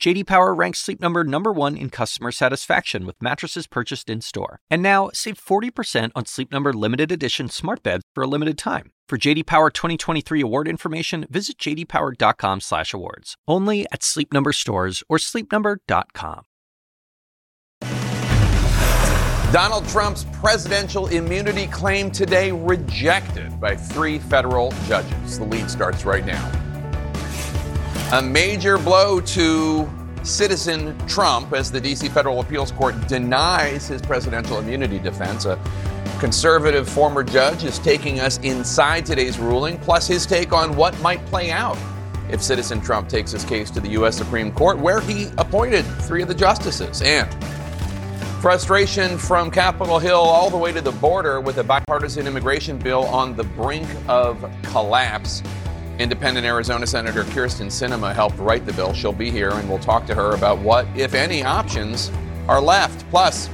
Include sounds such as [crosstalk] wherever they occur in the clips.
JD Power ranks Sleep Number number 1 in customer satisfaction with mattresses purchased in-store. And now, save 40% on Sleep Number limited edition smart beds for a limited time. For JD Power 2023 award information, visit jdpower.com/awards. Only at Sleep Number stores or sleepnumber.com. Donald Trump's presidential immunity claim today rejected by three federal judges. The lead starts right now. A major blow to citizen Trump as the D.C. Federal Appeals Court denies his presidential immunity defense. A conservative former judge is taking us inside today's ruling, plus his take on what might play out if citizen Trump takes his case to the U.S. Supreme Court, where he appointed three of the justices. And frustration from Capitol Hill all the way to the border with a bipartisan immigration bill on the brink of collapse. Independent Arizona Senator Kyrsten Sinema helped write the bill. She'll be here, and we'll talk to her about what, if any, options are left. Plus,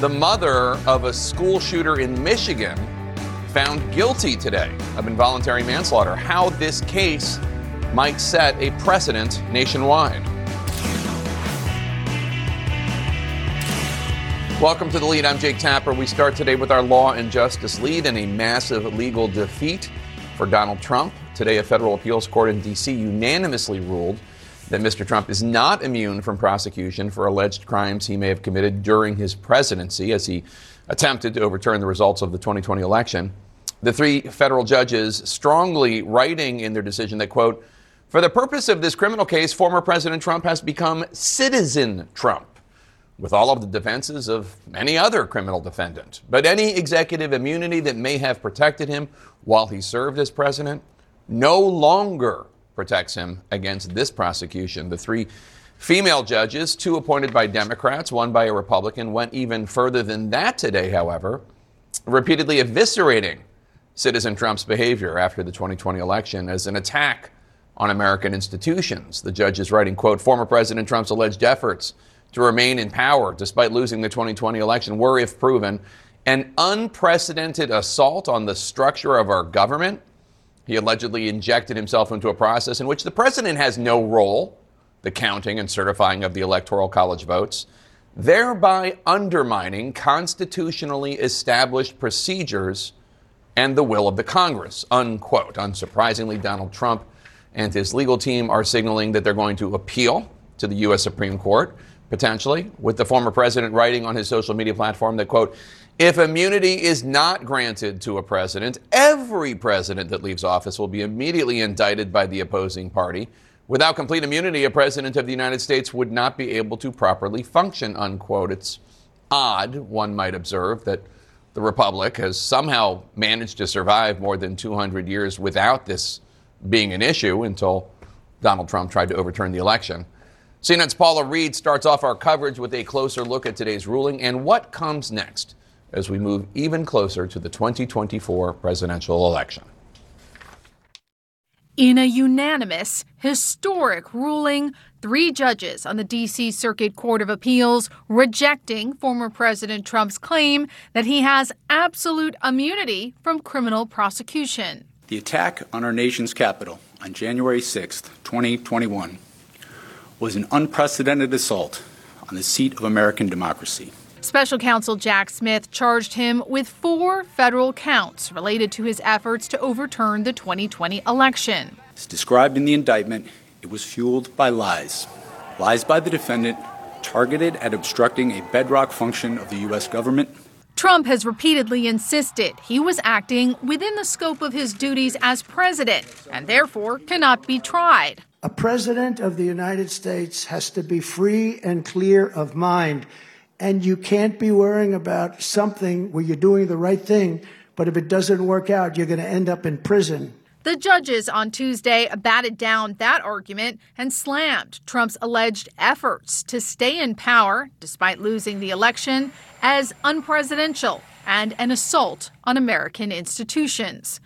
the mother of a school shooter in Michigan found guilty today of involuntary manslaughter. How this case might set a precedent nationwide. Welcome to the lead. I'm Jake Tapper. We start today with our law and justice lead and a massive legal defeat for Donald Trump. Today, a federal appeals court in D.C. unanimously ruled that Mr. Trump is not immune from prosecution for alleged crimes he may have committed during his presidency as he attempted to overturn the results of the 2020 election. The three federal judges strongly writing in their decision that, quote, for the purpose of this criminal case, former President Trump has become citizen Trump with all of the defenses of any other criminal defendant. But any executive immunity that may have protected him while he served as president no longer protects him against this prosecution. The three female judges, two appointed by Democrats, one by a Republican, went even further than that today, however, repeatedly eviscerating citizen Trump's behavior after the 2020 election as an attack on American institutions. The judges writing, quote, former President Trump's alleged efforts to remain in power despite losing the 2020 election were, if proven, an unprecedented assault on the structure of our government. He allegedly injected himself into a process in which the president has no role, the counting and certifying of the Electoral College votes, thereby undermining constitutionally established procedures and the will of the Congress. Unquote. Unsurprisingly, Donald Trump and his legal team are signaling that they're going to appeal to the U.S. Supreme Court, potentially, with the former president writing on his social media platform that, quote, if immunity is not granted to a president, every president that leaves office will be immediately indicted by the opposing party. Without complete immunity, a president of the United States would not be able to properly function, unquote. It's odd, one might observe, that the Republic has somehow managed to survive more than 200 years without this being an issue until Donald Trump tried to overturn the election. CNN's Paula Reid starts off our coverage with a closer look at today's ruling and what comes next as we move even closer to the 2024 presidential election. In a unanimous, historic ruling, three judges on the D.C. Circuit Court of Appeals rejecting former President Trump's claim that he has absolute immunity from criminal prosecution. The attack on our nation's capital on January 6, 2021, was an unprecedented assault on the seat of American democracy. Special counsel Jack Smith charged him with four federal counts related to his efforts to overturn the 2020 election. As described in the indictment, it was fueled by lies. Lies by the defendant targeted at obstructing a bedrock function of the U.S. government Trump has repeatedly insisted he was acting within the scope of his duties as president and therefore cannot be tried. A president of the United States has to be free and clear of mind, and you can't be worrying about something where you're doing the right thing, but if it doesn't work out, you're going to end up in prison. The judges on Tuesday batted down that argument and slammed Trump's alleged efforts to stay in power despite losing the election as unpresidential and an assault on American institutions.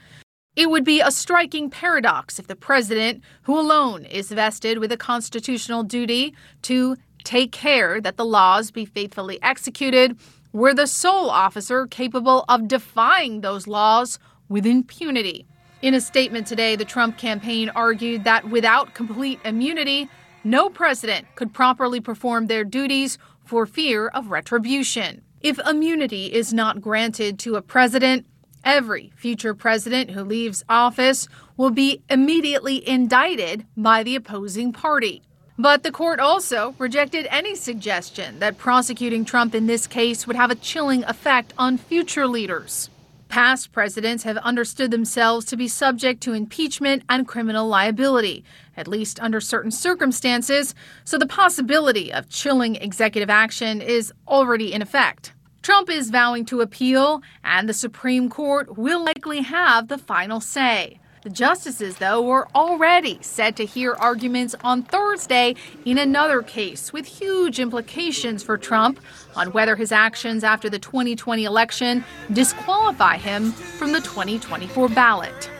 It would be a striking paradox if the president, who alone is vested with a constitutional duty to take care that the laws be faithfully executed, were the sole officer capable of defying those laws with impunity. In a statement today, the Trump campaign argued that without complete immunity, no president could properly perform their duties for fear of retribution. If immunity is not granted to a president, every future president who leaves office will be immediately indicted by the opposing party. But the court also rejected any suggestion that prosecuting Trump in this case would have a chilling effect on future leaders. Past presidents have understood themselves to be subject to impeachment and criminal liability, at least under certain circumstances, so the possibility of chilling executive action is already in effect. Trump is vowing to appeal, and the Supreme Court will likely have the final say. The justices, though, were already set to hear arguments on Thursday in another case with huge implications for Trump on whether his actions after the 2020 election disqualify him from the 2024 ballot.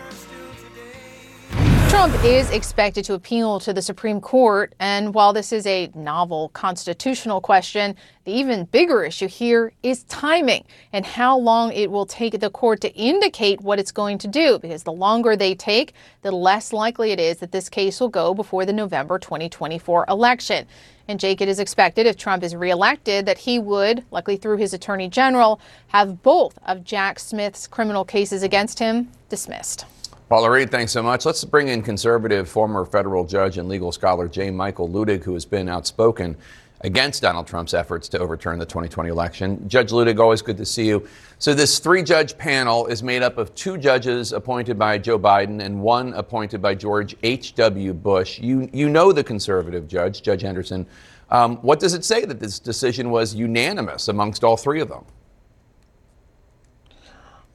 Trump is expected to appeal to the Supreme Court, and while this is a novel constitutional question, the even bigger issue here is timing and how long it will take the court to indicate what it's going to do, because the longer they take, the less likely it is that this case will go before the November 2024 election. And Jake, it is expected if Trump is reelected that he would, likely through his attorney general, have both of Jack Smith's criminal cases against him dismissed. Paula Reid, thanks so much. Let's bring in conservative former federal judge and legal scholar J. Michael Luttig, who has been outspoken against Donald Trump's efforts to overturn the 2020 election. Judge Luttig, always good to see you. So, this three judge panel is made up of two judges appointed by Joe Biden and one appointed by George H.W. Bush. You, you know the conservative judge, Judge Henderson. Um, what does it say that this decision was unanimous amongst all three of them?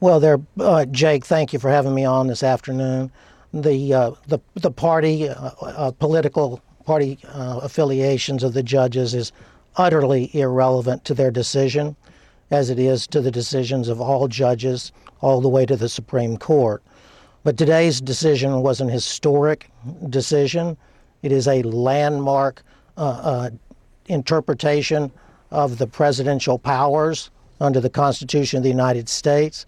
Well, there, uh, Jake. Thank you for having me on this afternoon. The uh, the the party, uh, uh political party uh, affiliations of the judges is utterly irrelevant to their decision, as it is to the decisions of all judges all the way to the Supreme Court. But today's decision was an historic decision. It is a landmark uh, interpretation of the presidential powers under the Constitution of the United States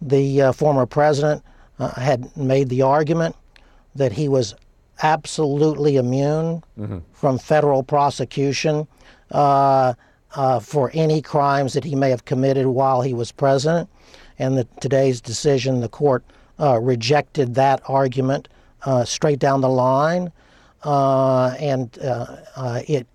the uh, former president uh, had made the argument that he was absolutely immune mm-hmm. from federal prosecution uh, uh, for any crimes that he may have committed while he was president. And the, today's decision, the court uh, rejected that argument uh, straight down the line, and it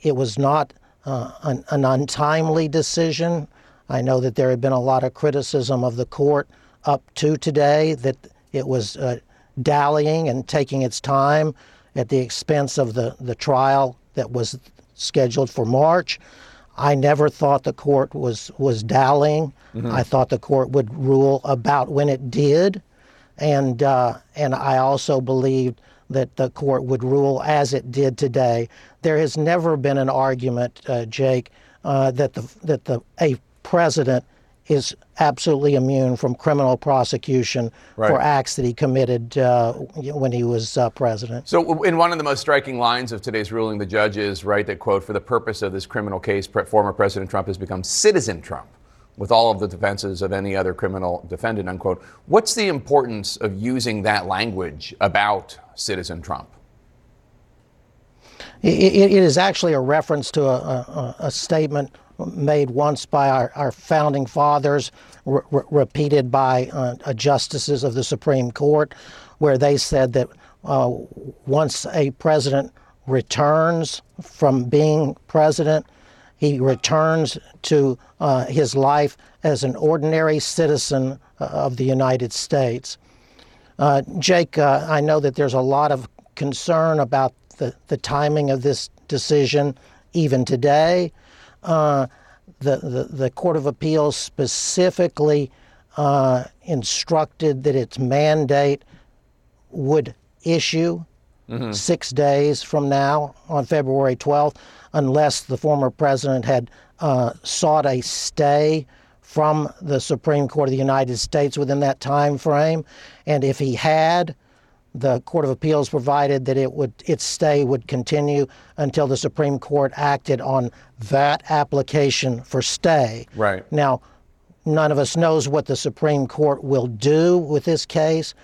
it was not an, an untimely decision. I know that there had been a lot of criticism of the court up to today that it was uh, dallying and taking its time at the expense of the, the trial that was scheduled for March. I never thought the court was, was dallying. Mm-hmm. I thought the court would rule about when it did. And, uh, and I also believed that the court would rule as it did today. There has never been an argument, uh, Jake, uh, that the that the a president is absolutely immune from criminal prosecution right. for acts that he committed uh, when he was uh, president. So, in one of the most striking lines of today's ruling, the judge is right that, quote, for the purpose of this criminal case, former President Trump has become citizen Trump with all of the defenses of any other criminal defendant, unquote. What's the importance of using that language about citizen Trump? it, it is actually a reference to a, a, a statement made once by our, our founding fathers, re- repeated by uh, justices of the Supreme Court, where they said that uh, once a president returns from being president, he returns to uh, his life as an ordinary citizen uh, of the United States. Uh, Jake, uh, I know that there's a lot of concern about the, the timing of this decision even today. Uh, the, the, the, Court of Appeals specifically uh, instructed that its mandate would issue mm-hmm. six days from now on February 12th, unless the former president had uh, sought a stay from the Supreme Court of the United States within that time frame. And if he had, the Court of Appeals provided that it would its stay would continue until the Supreme Court acted on that application for stay. Right. Now, none of us knows what the Supreme Court will do with this case.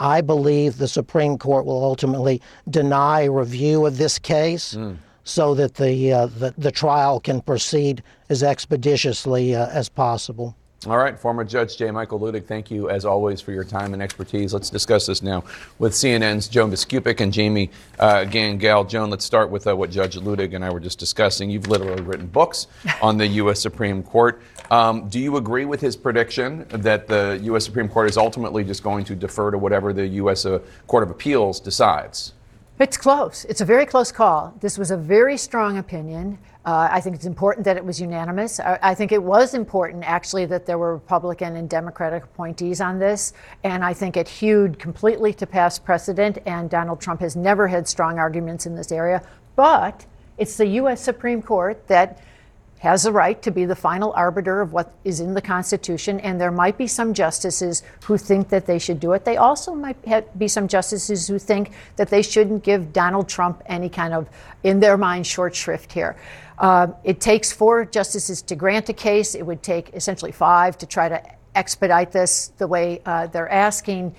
I believe the Supreme Court will ultimately deny review of this case mm. so that the, uh, the, the trial can proceed as expeditiously uh, as possible. All right, former Judge J. Michael Luttig, thank you as always for your time and expertise. Let's discuss this now with CNN's Joan Biskupic and Jamie uh, Gangel. Joan, let's start with uh, what Judge Luttig and I were just discussing. You've literally written books [laughs] on the U.S. Supreme Court. Um, do you agree with his prediction that the U.S. Supreme Court is ultimately just going to defer to whatever the U.S. Uh, Court of Appeals decides? It's close. It's a very close call. This was a very strong opinion. Uh, I think it's important that it was unanimous. I, I, think it was important, actually, that there were Republican and Democratic appointees on this. And I think it hewed completely to past precedent. And Donald Trump has never had strong arguments in this area. But it's the U.S. Supreme Court that has the right to be the final arbiter of what is in the Constitution, and there might be some justices who think that they should do it. They also might be some justices who think that they shouldn't give Donald Trump any kind of, in their mind, short shrift here. Uh, it takes four justices to grant a case. It would take essentially five to try to expedite this the way uh, they're asking.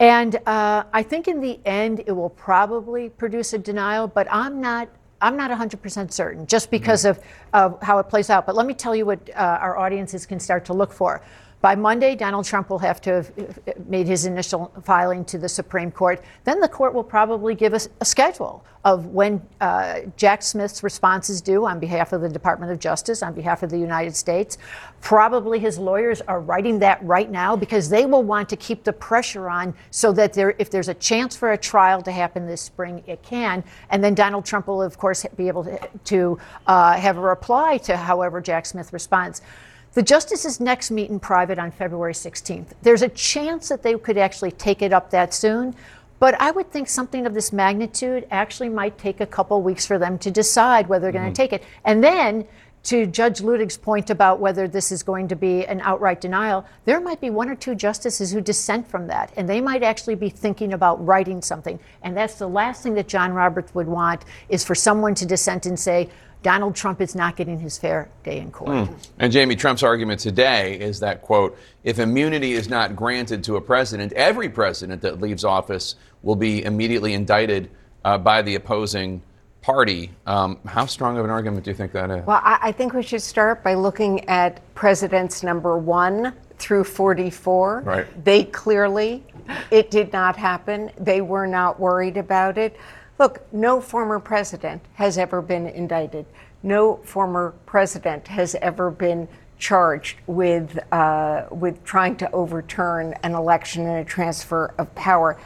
And uh, I think in the end, it will probably produce a denial, but I'm not I'm not 100% certain just because mm-hmm. of, of how it plays out. But let me tell you what uh, our audiences can start to look for. By Monday, Donald Trump will have to have uh, made his initial filing to the Supreme Court. Then the court will probably give us a schedule of when uh, Jack Smith's response is due on behalf of the Department of Justice, on behalf of the United States. Probably his lawyers are writing that right now because they will want to keep the pressure on so that there, if there's a chance for a trial to happen this spring, it can. And then Donald Trump will, of course, be able to, to uh, have a reply to however Jack Smith responds. The justices next meet in private on February 16th. There's a chance that they could actually take it up that soon, but I would think something of this magnitude actually might take a couple weeks for them to decide whether they're mm-hmm. going to take it. And then, to Judge Luttig's point about whether this is going to be an outright denial, there might be one or two justices who dissent from that, and they might actually be thinking about writing something. And that's the last thing that John Roberts would want is for someone to dissent and say, Donald Trump is not getting his fair day in court. Mm. And Jamie, Trump's argument today is that, quote, if immunity is not granted to a president, every president that leaves office will be immediately indicted uh, by the opposing party. Um, how strong of an argument do you think that is? Well, I, I think we should start by looking at presidents number one through 44. Right. They clearly, it did not happen. They were not worried about it. Look, no former president has ever been indicted. No former president has ever been charged with uh, with trying to overturn an election and a transfer of power.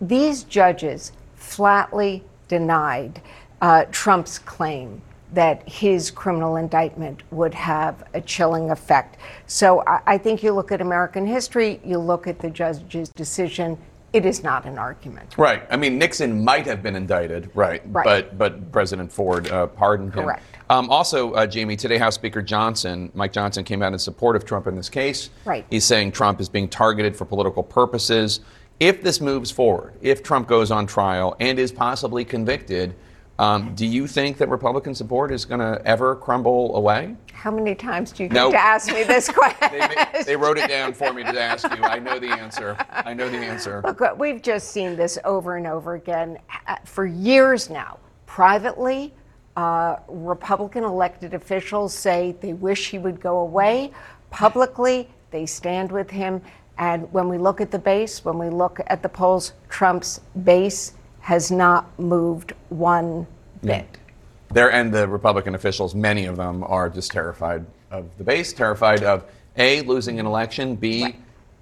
These judges flatly denied uh, Trump's claim that his criminal indictment would have a chilling effect. So I, I think you look at American history, you look at the judge's decision, it is not an argument. Right. I mean, Nixon might have been indicted, right? Right. But but President Ford uh, pardoned him. Correct. Um, also, uh, Jamie, today House Speaker Johnson, Mike Johnson, came out in support of Trump in this case. Right. He's saying Trump is being targeted for political purposes. If this moves forward, if Trump goes on trial and is possibly convicted, um, do you think that Republican support is going to ever crumble away? How many times do you nope. to ask me this [laughs] question? they, they, wrote it down for me to ask you. I know the answer. I know the answer. Look, we've just seen this over and over again uh, for years now. Privately, uh, Republican elected officials say they wish he would go away. Publicly, they stand with him. And when we look at the base, when we look at the polls, Trump's base has not moved one bit. There and the Republican officials, many of them are just terrified of the base, terrified of A, losing an election, B, right.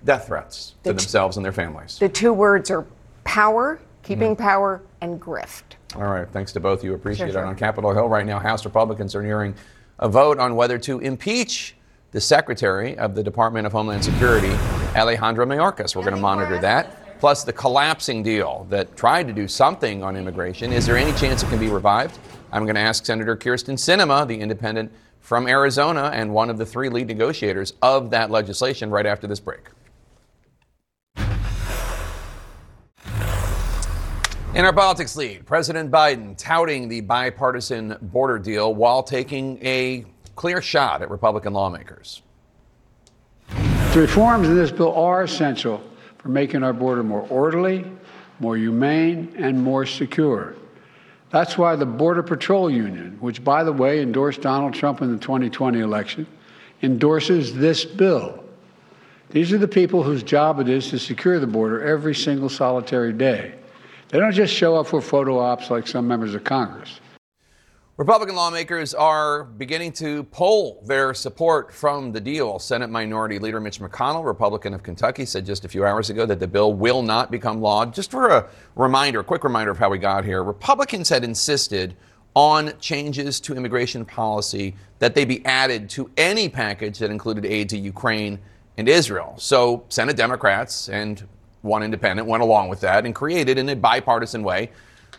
death threats to themselves and their families. The two words are power, keeping mm-hmm. power, and grift. All right, thanks to both of you. Appreciate it. Sure. On Capitol Hill right now, House Republicans are nearing a vote on whether to impeach the Secretary of the Department of Homeland Security, Alejandro Mayorkas. We're going to monitor that plus the collapsing deal that tried to do something on immigration. Is there any chance it can be revived? I'm going to ask Senator Kyrsten Sinema, the independent from Arizona and one of the three lead negotiators of that legislation right after this break. In our politics lead, President Biden touting the bipartisan border deal while taking a clear shot at Republican lawmakers. The reforms in this bill are essential for making our border more orderly, more humane, and more secure. That's why the Border Patrol Union, which, by the way, endorsed Donald Trump in the 2020 election, endorses this bill. These are the people whose job it is to secure the border every single solitary day. They don't just show up for photo ops like some members of Congress. Republican lawmakers are beginning to pull their support from the deal. Senate Minority Leader Mitch McConnell, Republican of Kentucky, said just a few hours ago that the bill will not become law. Just for a reminder, a quick reminder of how we got here, Republicans had insisted on changes to immigration policy that they be added to any package that included aid to Ukraine and Israel. So Senate Democrats and one independent went along with that and created in a bipartisan way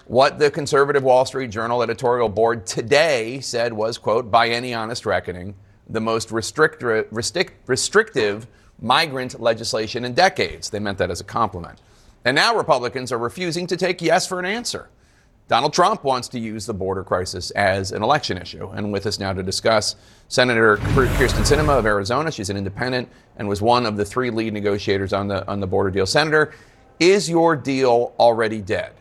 what the conservative Wall Street Journal editorial board today said was, quote, by any honest reckoning, the most restrict, restrict, restrictive migrant legislation in decades. They meant that as a compliment. And now Republicans are refusing to take yes for an answer. Donald Trump wants to use the border crisis as an election issue. And with us now to discuss, Senator Kyrsten Sinema of Arizona. She's an independent and was one of the three lead negotiators on the, on the border deal. Senator, is your deal already dead?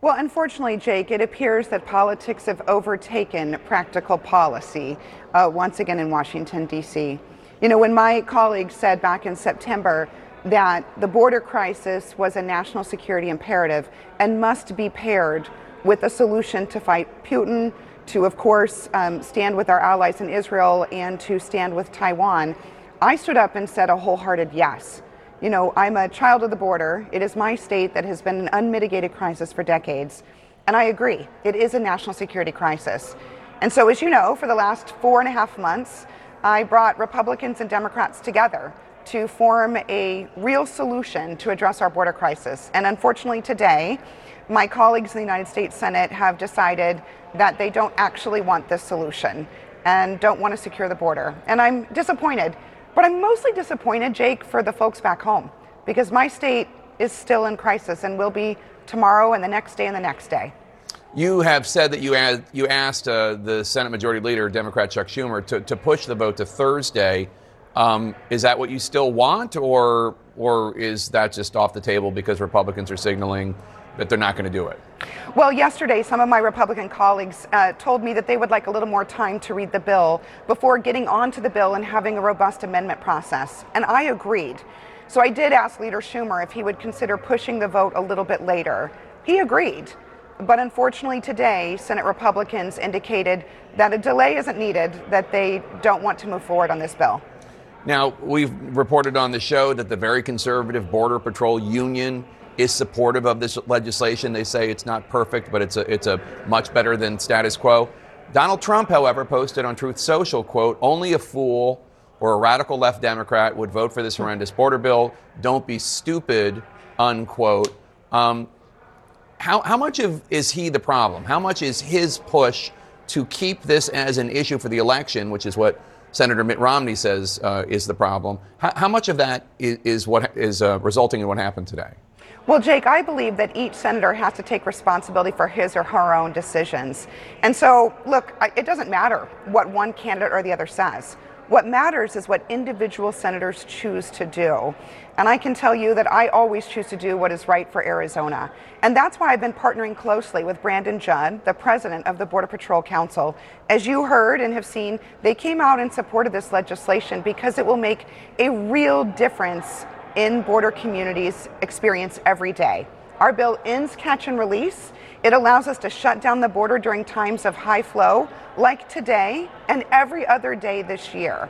Well, unfortunately, Jake, it appears that politics have overtaken practical policy uh, once again in Washington, D.C. You know, when my colleague said back in September that the border crisis was a national security imperative and must be paired with a solution to fight Putin, to, of course, um, stand with our allies in Israel, and to stand with Taiwan, I stood up and said a wholehearted yes. You know, I'm a child of the border. It is my state that has been an unmitigated crisis for decades. And I agree, it is a national security crisis. And so, as you know, for the last four and a half months, I brought Republicans and Democrats together to form a real solution to address our border crisis. And unfortunately, today, my colleagues in the United States Senate have decided that they don't actually want this solution and don't want to secure the border. And I'm disappointed but I'm mostly disappointed, Jake, for the folks back home because my state is still in crisis and will be tomorrow and the next day and the next day. You have said that you, you asked uh, the Senate Majority Leader, Democrat Chuck Schumer, to, to push the vote to Thursday. Um, is that what you still want, or, or is that just off the table because Republicans are signaling that they're not going to do it? Well, yesterday, some of my Republican colleagues uh, told me that they would like a little more time to read the bill before getting onto the bill and having a robust amendment process. And I agreed. So I did ask Leader Schumer if he would consider pushing the vote a little bit later. He agreed. But unfortunately, today, Senate Republicans indicated that a delay isn't needed, that they don't want to move forward on this bill. Now, we've reported on the show that the very conservative Border Patrol Union is supportive of this legislation. They say it's not perfect, but it's a, it's a much better than status quo. Donald Trump, however, posted on Truth Social, quote, only a fool or a radical left Democrat would vote for this horrendous border bill. Don't be stupid, unquote. Um, how, how much of is he the problem? How much is his push to keep this as an issue for the election, which is what Senator Mitt Romney says uh, is the problem? How, how, much of that is, is what is uh, resulting in what happened today? Well, Jake, I believe that each senator has to take responsibility for his or her own decisions. And so, look, it doesn't matter what one candidate or the other says. What matters is what individual senators choose to do. And I can tell you that I always choose to do what is right for Arizona. And that's why I've been partnering closely with Brandon Judd, the president of the Border Patrol Council. As you heard and have seen, they came out in support of this legislation because it will make a real difference in border communities experience every day. Our bill ends catch and release. It allows us to shut down the border during times of high flow, like today and every other day this year.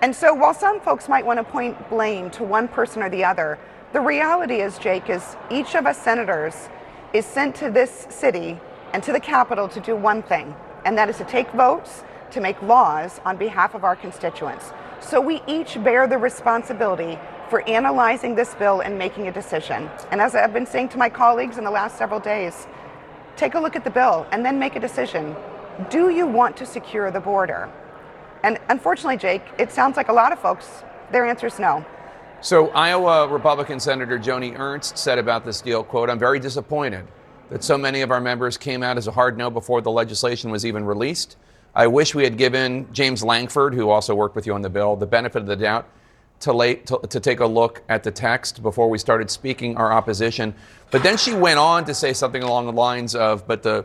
And so, while some folks might want to point blame to one person or the other, the reality is, Jake, is each of us senators is sent to this city and to the Capitol to do one thing, and that is to take votes, to make laws on behalf of our constituents. So we each bear the responsibility for analyzing this bill and making a decision. And as I've been saying to my colleagues in the last several days, take a look at the bill and then make a decision. Do you want to secure the border? And unfortunately, Jake, it sounds like a lot of folks, their answer is no. So Iowa Republican Senator Joni Ernst said about this deal, quote, I'm very disappointed that so many of our members came out as a hard no before the legislation was even released. I wish we had given James Lankford, who also worked with you on the bill, the benefit of the doubt to, to, to take a look at the text before we started speaking our opposition. But then she went on to say something along the lines of, but the,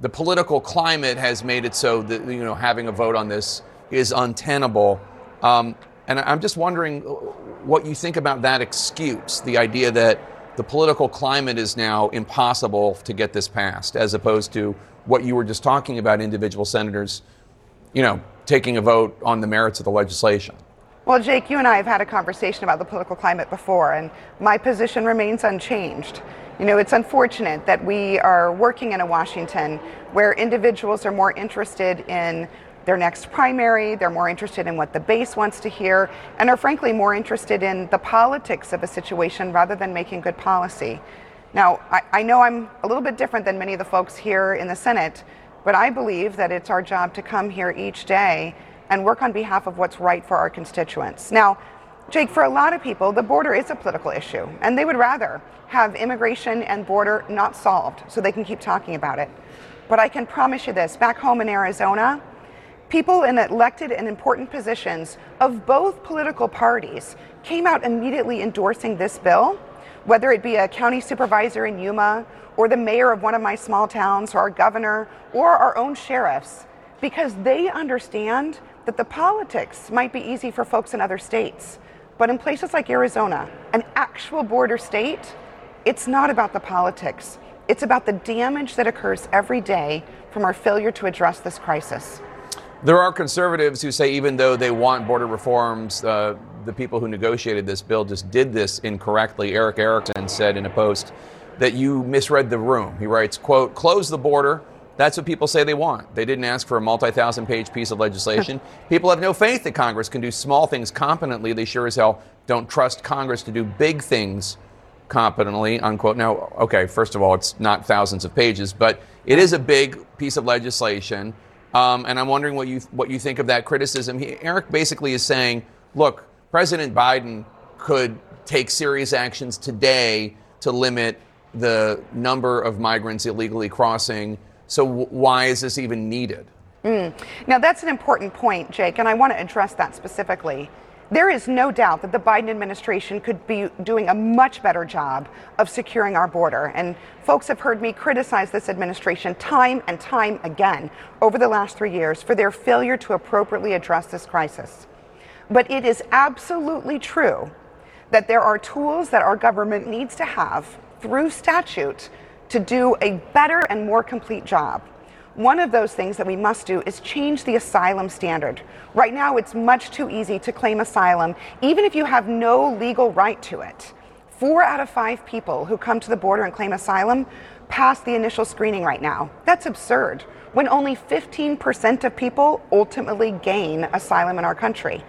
the political climate has made it so that, you know, having a vote on this is untenable. Um, and I'm just wondering what you think about that excuse, the idea that the political climate is now impossible to get this passed, as opposed to what you were just talking about individual senators, you know, taking a vote on the merits of the legislation. Well, Jake, you and I have had a conversation about the political climate before, and my position remains unchanged. You know, it's unfortunate that we are working in a Washington where individuals are more interested in their next primary, they're more interested in what the base wants to hear, and are frankly more interested in the politics of a situation rather than making good policy. Now, I, I, know I'm a little bit different than many of the folks here in the Senate, but I believe that it's our job to come here each day and work on behalf of what's right for our constituents. Now, Jake, for a lot of people, the border is a political issue, and they would rather have immigration and border not solved so they can keep talking about it. But I can promise you this back home in Arizona, people in elected and important positions of both political parties came out immediately endorsing this bill, whether it be a county supervisor in Yuma, or the mayor of one of my small towns, or our governor, or our own sheriffs, because they understand that the politics might be easy for folks in other states. But in places like Arizona, an actual border state, it's not about the politics. It's about the damage that occurs every day from our failure to address this crisis. There are conservatives who say even though they want border reforms, uh, the people who negotiated this bill just did this incorrectly. Erick Erickson said in a post that you misread the room. He writes, quote, close the border, that's what people say they want. They didn't ask for a multi thousand page piece of legislation. [laughs] people have no faith that Congress can do small things competently. They sure as hell don't trust Congress to do big things competently, unquote. Now, okay, first of all, it's not thousands of pages, but it is a big piece of legislation. Um, and I'm wondering what you, what you think of that criticism. He, Erick basically is saying, look, President Biden could take serious actions today to limit the number of migrants illegally crossing so, w- why is this even needed? Mm. Now, that's an important point, Jake, and I want to address that specifically. There is no doubt that the Biden administration could be doing a much better job of securing our border. And folks have heard me criticize this administration time and time again over the last three years for their failure to appropriately address this crisis. But it is absolutely true that there are tools that our government needs to have through statute to do a better and more complete job. One of those things that we must do is change the asylum standard. Right now, it's much too easy to claim asylum, even if you have no legal right to it. Four out of five people who come to the border and claim asylum pass the initial screening right now. That's absurd when only 15% of people ultimately gain asylum in our country.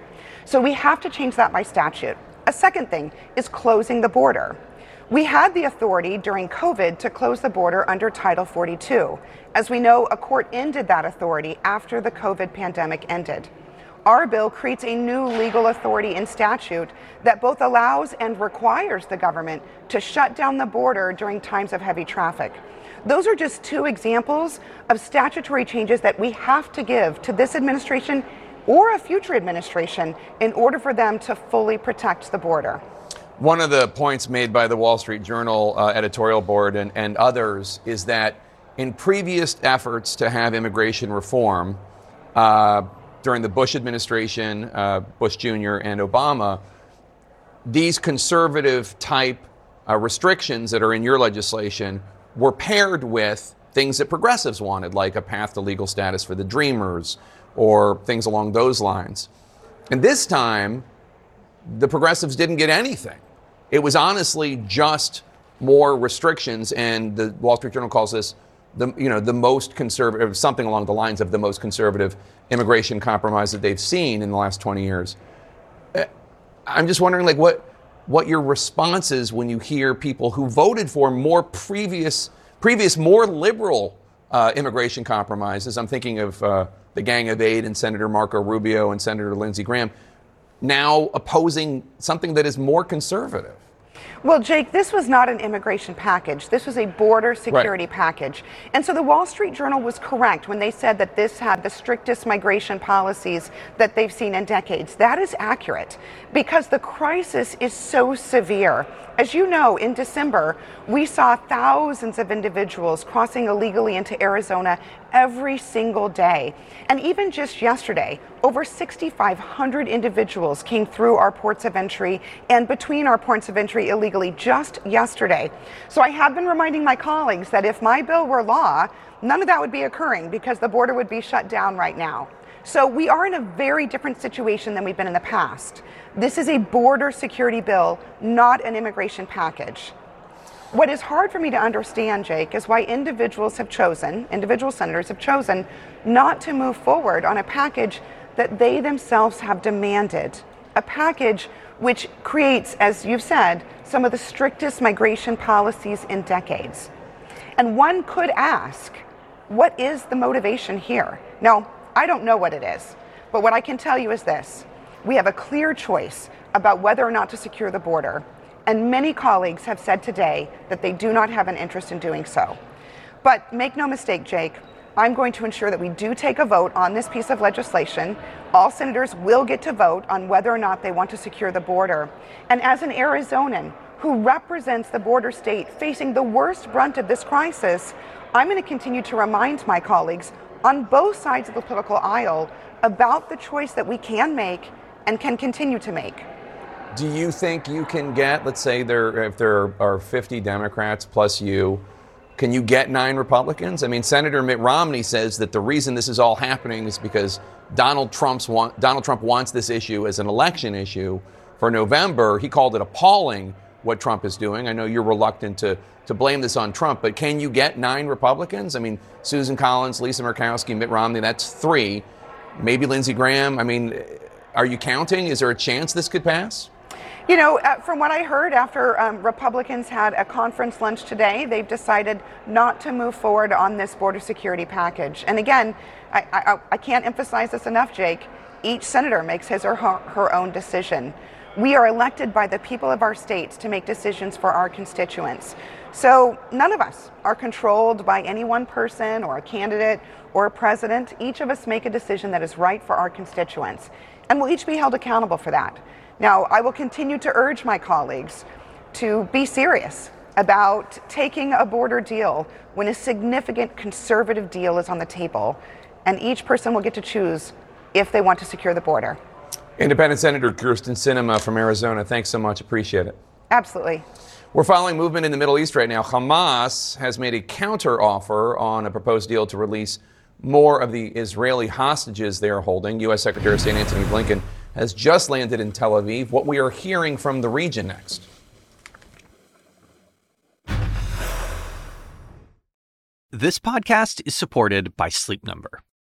So we have to change that by statute. A second thing is closing the border. We had the authority during COVID to close the border under Title 42. As we know, a court ended that authority after the COVID pandemic ended. Our bill creates a new legal authority in statute that both allows and requires the government to shut down the border during times of heavy traffic. Those are just two examples of statutory changes that we have to give to this administration or a future administration in order for them to fully protect the border. One of the points made by the Wall Street Journal uh, editorial board and, and others is that in previous efforts to have immigration reform uh, during the Bush administration, uh, Bush Jr., and Obama, these conservative type uh, restrictions that are in your legislation were paired with things that progressives wanted, like a path to legal status for the Dreamers or things along those lines. And this time, the progressives didn't get anything. It was honestly just more restrictions, and the Wall Street Journal calls this the you know the most conservative, something along the lines of the most conservative immigration compromise that they've seen in the last 20 years. Uh, I'm just wondering, like, what what your response is when you hear people who voted for more previous previous more liberal uh, immigration compromises. I'm thinking of uh, the Gang of Eight and Senator Marco Rubio and Senator Lindsey Graham now opposing something that is more conservative. Well, Jake, this was not an immigration package. This was a border security right. package. And so the Wall Street Journal was correct when they said that this had the strictest migration policies that they've seen in decades. That is accurate because the crisis is so severe. As you know, in December, we saw thousands of individuals crossing illegally into Arizona every single day. And even just yesterday, over 6,500 individuals came through our ports of entry and between our ports of entry illegally just yesterday. So I have been reminding my colleagues that if my bill were law, none of that would be occurring because the border would be shut down right now. So we are in a very different situation than we've been in the past. This is a border security bill, not an immigration package. What is hard for me to understand, Jake, is why individuals have chosen, individual senators have chosen, not to move forward on a package that they themselves have demanded. A package which creates, as you've said, some of the strictest migration policies in decades. And one could ask, what is the motivation here? Now, I don't know what it is, but what I can tell you is this we have a clear choice about whether or not to secure the border, and many colleagues have said today that they do not have an interest in doing so. But make no mistake, Jake, I'm going to ensure that we do take a vote on this piece of legislation. All senators will get to vote on whether or not they want to secure the border. And as an Arizonan who represents the border state facing the worst brunt of this crisis, I'm going to continue to remind my colleagues on both sides of the political aisle about the choice that we can make and can continue to make. Do you think you can get, let's say there if there are 50 Democrats plus you, can you get nine Republicans? I mean, Senator Mitt Romney says that the reason this is all happening is because Donald Trump's want, Donald Trump wants this issue as an election issue for November. He called it appalling what Trump is doing. I know you're reluctant to, to blame this on Trump, but can you get nine Republicans? I mean, Susan Collins, Lisa Murkowski, Mitt Romney, that's three. Maybe Lindsey Graham. I mean, are you counting? Is there a chance this could pass? You know, uh, from what I heard after um, Republicans had a conference lunch today, they've decided not to move forward on this border security package. And again, I, I, I can't emphasize this enough, Jake. Each senator makes his or her, her own decision. We are elected by the people of our states to make decisions for our constituents. So none of us are controlled by any one person or a candidate or a president. Each of us make a decision that is right for our constituents, and we'll each be held accountable for that. Now, I will continue to urge my colleagues to be serious about taking a border deal when a significant conservative deal is on the table, and each person will get to choose if they want to secure the border. Independent Senator Kyrsten Sinema from Arizona, thanks so much. Appreciate it. Absolutely. We're following movement in the Middle East right now. Hamas has made a counter offer on a proposed deal to release more of the Israeli hostages they are holding. U.S. Secretary of State Antony Blinken has just landed in Tel Aviv. What we are hearing from the region next. This podcast is supported by Sleep Number.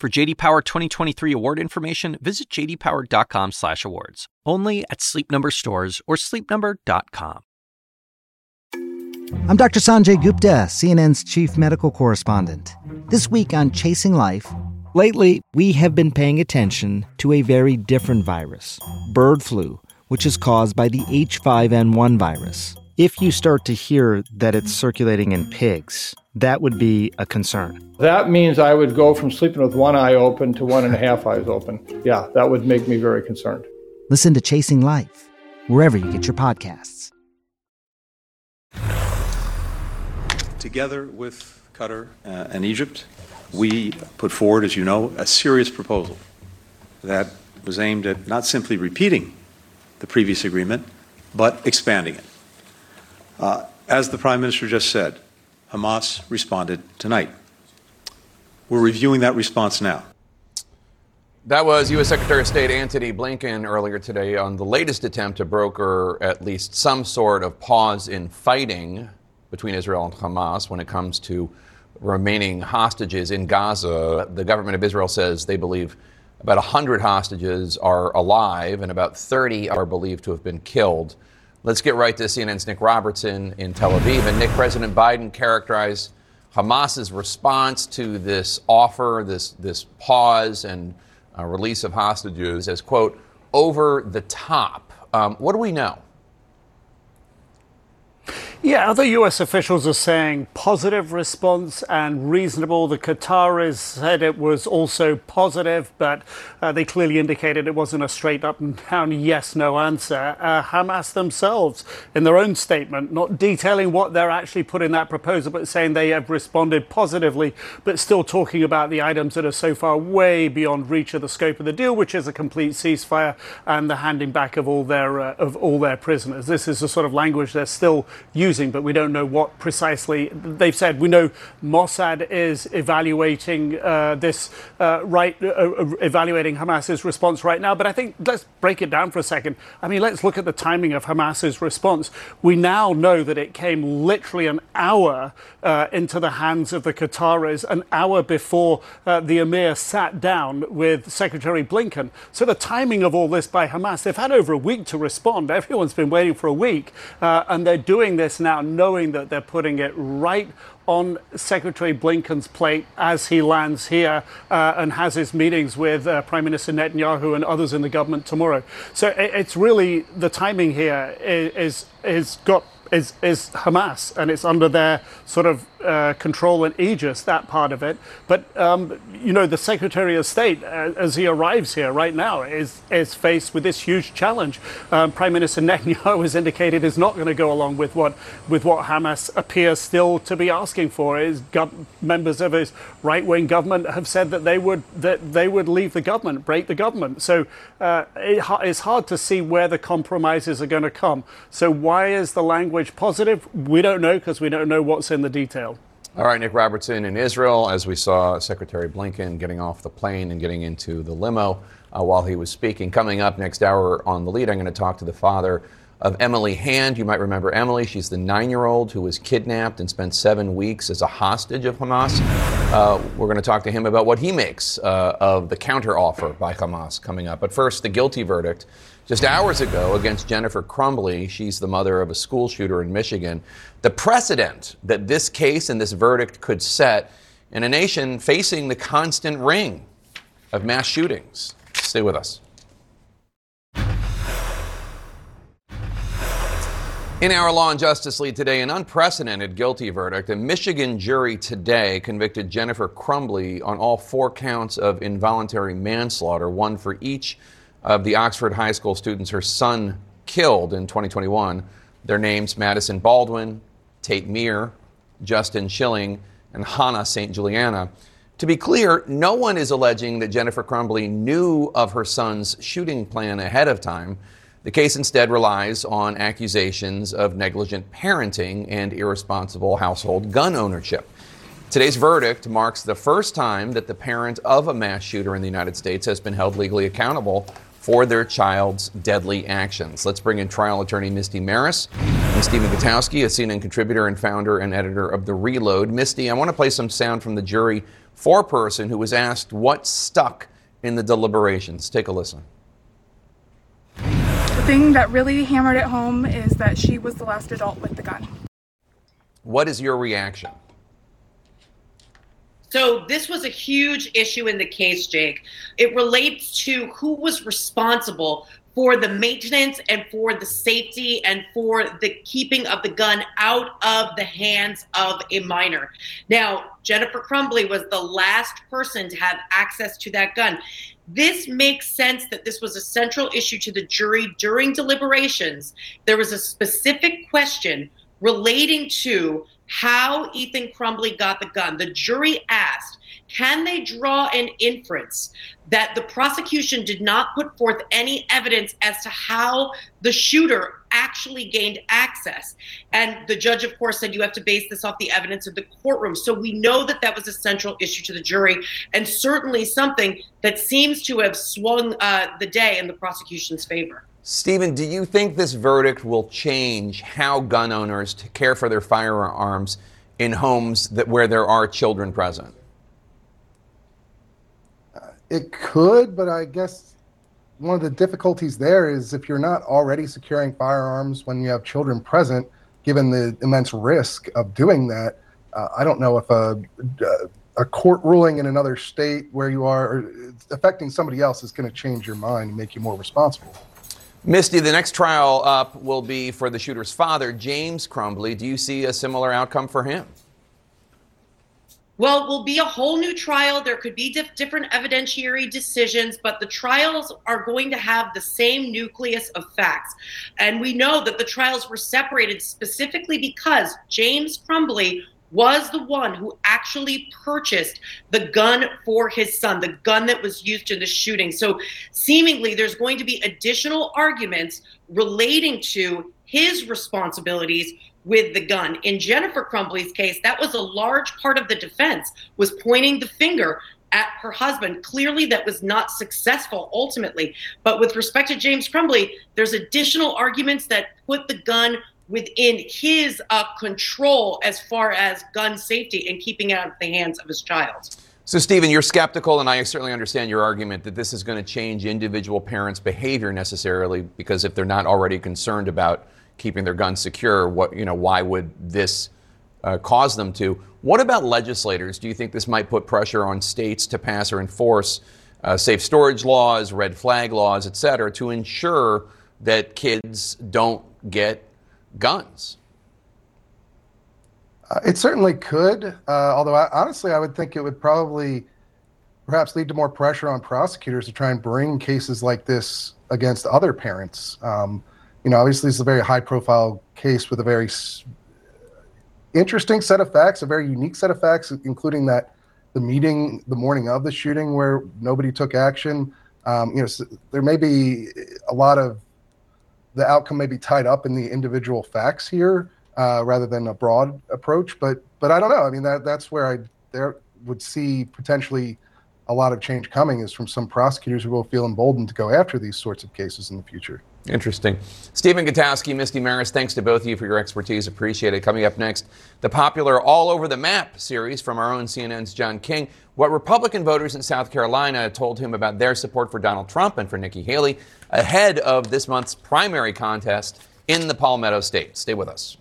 For JD Power 2023 award information, visit jdpower.com/awards. Only at Sleep Number stores or sleepnumber.com. I'm Dr. Sanjay Gupta, CNN's chief medical correspondent. This week on Chasing Life, lately we have been paying attention to a very different virus, bird flu, which is caused by the H5N1 virus. If you start to hear that it's circulating in pigs, that would be a concern. That means I would go from sleeping with one eye open to one and a half eyes open. Yeah, that would make me very concerned. Listen to Chasing Life, wherever you get your podcasts. together with Qatar uh, and Egypt, we put forward, as you know, a serious proposal that was aimed at not simply repeating the previous agreement, but expanding it. Uh, as the Prime Minister just said, Hamas responded tonight. We're reviewing that response now. That was U.S. Secretary of State Antony Blinken earlier today on the latest attempt to broker at least some sort of pause in fighting between Israel and Hamas when it comes to remaining hostages in Gaza. The government of Israel says they believe about 100 hostages are alive and about 30 are believed to have been killed. Let's get right to CNN's Nick Robertson in Tel Aviv. And Nick, President Biden characterized Hamas's response to this offer, this, this pause and uh, release of hostages as, quote, over the top. Um, what do we know? Yeah, other U.S. officials are saying positive response and reasonable. The Qataris said it was also positive, but uh, they clearly indicated it wasn't a straight up and down yes no answer. Uh, Hamas themselves, in their own statement, not detailing what they're actually put in that proposal, but saying they have responded positively, but still talking about the items that are so far way beyond reach of the scope of the deal, which is a complete ceasefire and the handing back of all their uh, of all their prisoners. This is the sort of language they're still using using, but we don't know what precisely. They've said we know Mossad is evaluating uh, this uh, right, uh, uh, evaluating Hamas's response right now. But I think let's break it down for a second. I mean, let's look at the timing of Hamas's response. We now know that it came literally an hour uh, into the hands of the Qataris, an hour before uh, the emir sat down with Secretary Blinken. So the timing of all this by Hamas, they've had over a week to respond. Everyone's been waiting for a week, and they're doing this now, knowing that they're putting it right on Secretary Blinken's plate as he lands here uh, and has his meetings with uh, Prime Minister Netanyahu and others in the government tomorrow. So it, it's really the timing here is, is, got is, is Hamas, and it's under their sort of uh, control and aegis, that part of it. But, um, you know, the Secretary of State, uh, as he arrives here right now, is, is faced with this huge challenge. Um, Prime Minister [laughs] Netanyahu has indicated is not going to go along with what, with what Hamas appears still to be asking for. His gov- members of his right wing government have said that they, would, that they would leave the government, break the government. So uh, it, it's hard to see where the compromises are going to come. So, why is the language positive? We don't know because we don't know what's in the detail. All right, Nick Robertson in Israel, as we saw Secretary Blinken getting off the plane and getting into the limo uh, while he was speaking. Coming up next hour on the lead, I'm going to talk to the father of Emily Hand. You might remember Emily. She's the nine year old who was kidnapped and spent seven weeks as a hostage of Hamas. Uh, we're going to talk to him about what he makes uh, of the counteroffer by Hamas coming up. But first, the guilty verdict just hours ago against Jennifer Crumbley. She's the mother of a school shooter in Michigan. The precedent that this case and this verdict could set in a nation facing the constant ring of mass shootings. Stay with us. In our Law and Justice lead today, an unprecedented guilty verdict. A Michigan jury today convicted Jennifer Crumbley on all four counts of involuntary manslaughter, one for each of the Oxford High School students her son killed in 2021. Their names Madison Baldwin, Tate Myre, Justin Shilling, and Hannah St. Juliana. To be clear, no one is alleging that Jennifer Crumbley knew of her son's shooting plan ahead of time. The case instead relies on accusations of negligent parenting and irresponsible household gun ownership. Today's verdict marks the first time that the parent of a mass shooter in the United States has been held legally accountable for their child's deadly actions. Let's bring in trial attorney Misty Maris and Stephen Gutowski, a CNN contributor and founder and editor of The Reload. Misty, I want to play some sound from the jury foreperson who was asked what stuck in the deliberations. Take a listen. The thing that really hammered it home is that she was the last adult with the gun. What is your reaction? So this was a huge issue in the case, Jake. It relates to who was responsible for the maintenance and for the safety and for the keeping of the gun out of the hands of a minor. Now, Jennifer Crumbley was the last person to have access to that gun. This makes sense that this was a central issue to the jury during deliberations. There was a specific question relating to how Ethan Crumbley got the gun. The jury asked, can they draw an inference that the prosecution did not put forth any evidence as to how the shooter actually gained access? And the judge, of course, said you have to base this off the evidence of the courtroom. So we know that that was a central issue to the jury, and certainly something that seems to have swung uh, the day in the prosecution's favor. Stephen, do you think this verdict will change how gun owners care for their firearms in homes that where there are children present? Uh, it could, but I guess one of the difficulties there is if you're not already securing firearms when you have children present, given the immense risk of doing that, uh, I don't know if a, uh, a court ruling in another state where you are uh, affecting somebody else is going to change your mind and make you more responsible. Misty, the next trial up will be for the shooter's father, James Crumbley. Do you see a similar outcome for him? Well, it will be a whole new trial. There could be dif- different evidentiary decisions, but the trials are going to have the same nucleus of facts. And we know that the trials were separated specifically because James Crumbley was the one who actually purchased the gun for his son, the gun that was used in the shooting. So, seemingly, there's going to be additional arguments relating to his responsibilities with the gun. In Jennifer Crumbley's case, that was a large part of the defense was pointing the finger at her husband. Clearly that was not successful ultimately. But with respect to James Crumbley, there's additional arguments that put the gun within his uh, control as far as gun safety and keeping it out of the hands of his child. So, Stephen, you're skeptical, and I certainly understand your argument that this is going to change individual parents' behavior necessarily, because if they're not already concerned about keeping their guns secure, what you know, why would this uh, cause them to? What about legislators? Do you think this might put pressure on states to pass or enforce uh, safe storage laws, red flag laws, et cetera, to ensure that kids don't get guns? Uh, it certainly could, uh, although I, honestly, I would think it would probably perhaps lead to more pressure on prosecutors to try and bring cases like this against other parents. Um, you know, obviously, it's a very high profile case with a very s- interesting set of facts, a very unique set of facts, including that the meeting the morning of the shooting where nobody took action. Um, you know, so there may be a lot of the outcome may be tied up in the individual facts here uh, rather than a broad approach. But but I don't know. I mean, that that's where I there would see potentially a lot of change coming is from some prosecutors who will feel emboldened to go after these sorts of cases in the future. Interesting. Stephen Gutowski, Misty Maris, thanks to both of you for your expertise. Appreciate it. Coming up next, the popular All Over the Map series from our own CNN's John King. What Republican voters in South Carolina told him about their support for Donald Trump and for Nikki Haley ahead of this month's primary contest in the Palmetto State. Stay with us.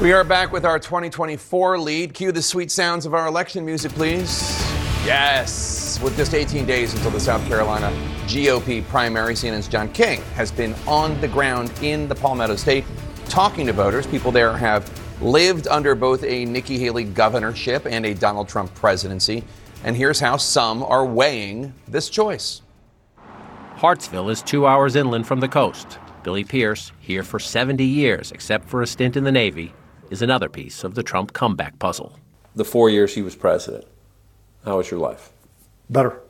We are back with our 2024 lead. Cue the sweet sounds of our election music, please. Yes. With just 18 days until the South Carolina GOP primary, CNN's John King has been on the ground in the Palmetto State talking to voters. People there have lived under both a Nikki Haley governorship and a Donald Trump presidency. And here's how some are weighing this choice. Hartsville is two hours inland from the coast. Billy Pierce, here for 70 years, except for a stint in the Navy, is another piece of the Trump comeback puzzle. The four years he was president, how was your life? Better.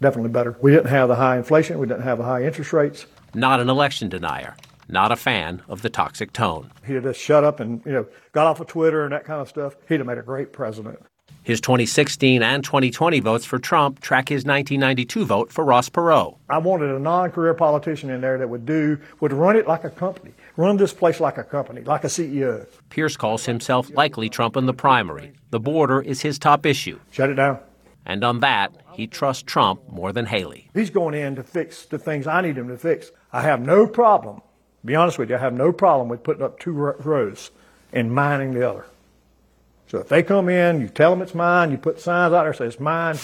Definitely better. We didn't have the high inflation, we didn't have the high interest rates. Not an election denier, not a fan of the toxic tone. He'd have just shut up and, you know, got off of Twitter and that kind of stuff. He'd have made a great president. His 2016 and 2020 votes for Trump track his 1992 vote for Ross Perot. I wanted a non-career politician in there that would do would run it like a company, run this place like a company, like a CEO. Pierce calls himself likely Trump in the primary. The border is his top issue. Shut it down. And on that, he trusts Trump more than Haley. He's going in to fix the things I need him to fix. I have no problem, be honest with you, I have no problem with putting up two rows and mining the other. So if they come in, you tell them it's mine, you put signs out there say it's mine.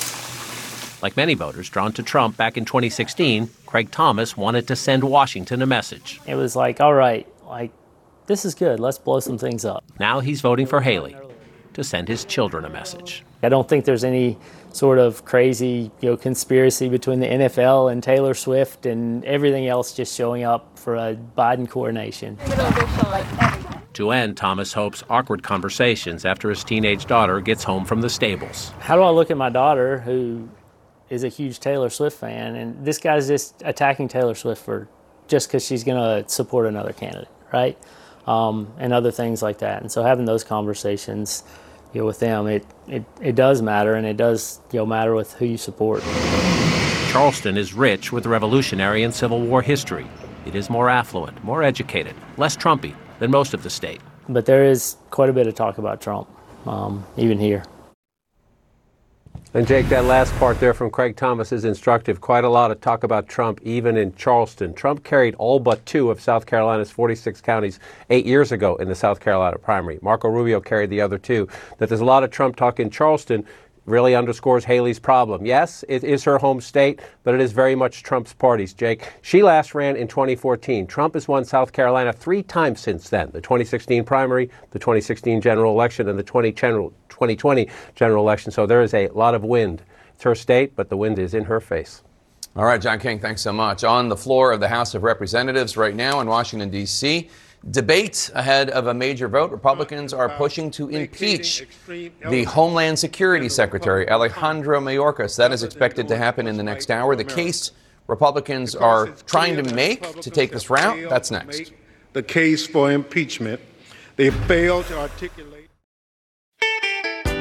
Like many voters drawn to Trump back in 2016, Craig Thomas wanted to send Washington a message. It was like, all right, like, this is good. Let's blow some things up. Now he's voting for Haley. To send his children a message. I don't think there's any sort of crazy you know, conspiracy between the NFL and Taylor Swift and everything else just showing up for a Biden coronation. To end, Thomas hopes awkward conversations after his teenage daughter gets home from the stables. How do I look at my daughter, who is a huge Taylor Swift fan, and this guy's just attacking Taylor Swift for just because she's going to support another candidate, right? Um, and other things like that. And so having those conversations, you know, with them, it, it, it does matter, and it does you know matter with who you support. Charleston is rich with Revolutionary and Civil War history. It is more affluent, more educated, less Trumpy than most of the state. But there is quite a bit of talk about Trump, um, even here. And Jake, that last part there from Craig Thomas is instructive. Quite a lot of talk about Trump, even in Charleston. Trump carried all but two of South Carolina's 46 counties eight years ago in the South Carolina primary. Marco Rubio carried the other two. That there's a lot of Trump talk in Charleston really underscores Haley's problem. Yes, it is her home state, but it is very much Trump's party's, Jake. She last ran in 2014. Trump has won South Carolina three times since then the 2016 primary, the 2016 general election, and the 2020 general election. So there is a lot of wind. It's her state, but the wind is in her face. All right, John King, thanks so much. On the floor of the House of Representatives right now in Washington, D.C., Debate ahead of a major vote. Republicans are pushing to impeach the Homeland Security Secretary, Alejandro Mayorkas. That is expected to happen in the next hour. The case Republicans are trying to make to take this route, that's next. The case for impeachment. They failed to articulate.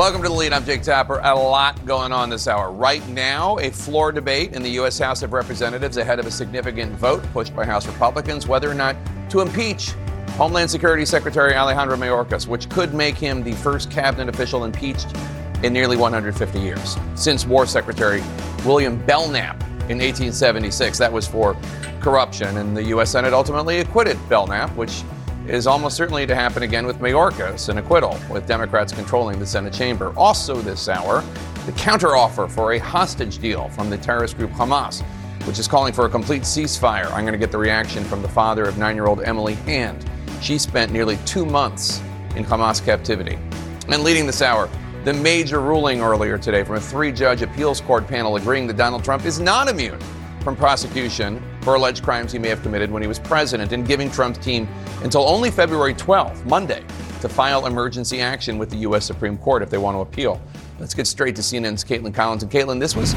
Welcome to the lead. I'm Jake Tapper. A lot going on this hour. Right now, a floor debate in the U.S. House of Representatives ahead of a significant vote pushed by House Republicans whether or not to impeach Homeland Security Secretary Alejandro Mayorkas, which could make him the first cabinet official impeached in nearly 150 years. Since War Secretary William Belknap in 1876, that was for corruption, and the U.S. Senate ultimately acquitted Belknap, which is almost certainly to happen again with Mayorkas, an acquittal, with Democrats controlling the Senate chamber. Also, this hour, the counteroffer for a hostage deal from the terrorist group Hamas, which is calling for a complete ceasefire. I'm going to get the reaction from the father of nine year old Emily Hand. She spent nearly two months in Hamas captivity. And leading this hour, the major ruling earlier today from a three judge appeals court panel agreeing that Donald Trump is not immune from prosecution for alleged crimes he may have committed when he was president and giving Trump's team until only February 12th, Monday, to file emergency action with the U.S. Supreme Court if they want to appeal. Let's get straight to CNN's Kaitlan Collins. And Kaitlan, this was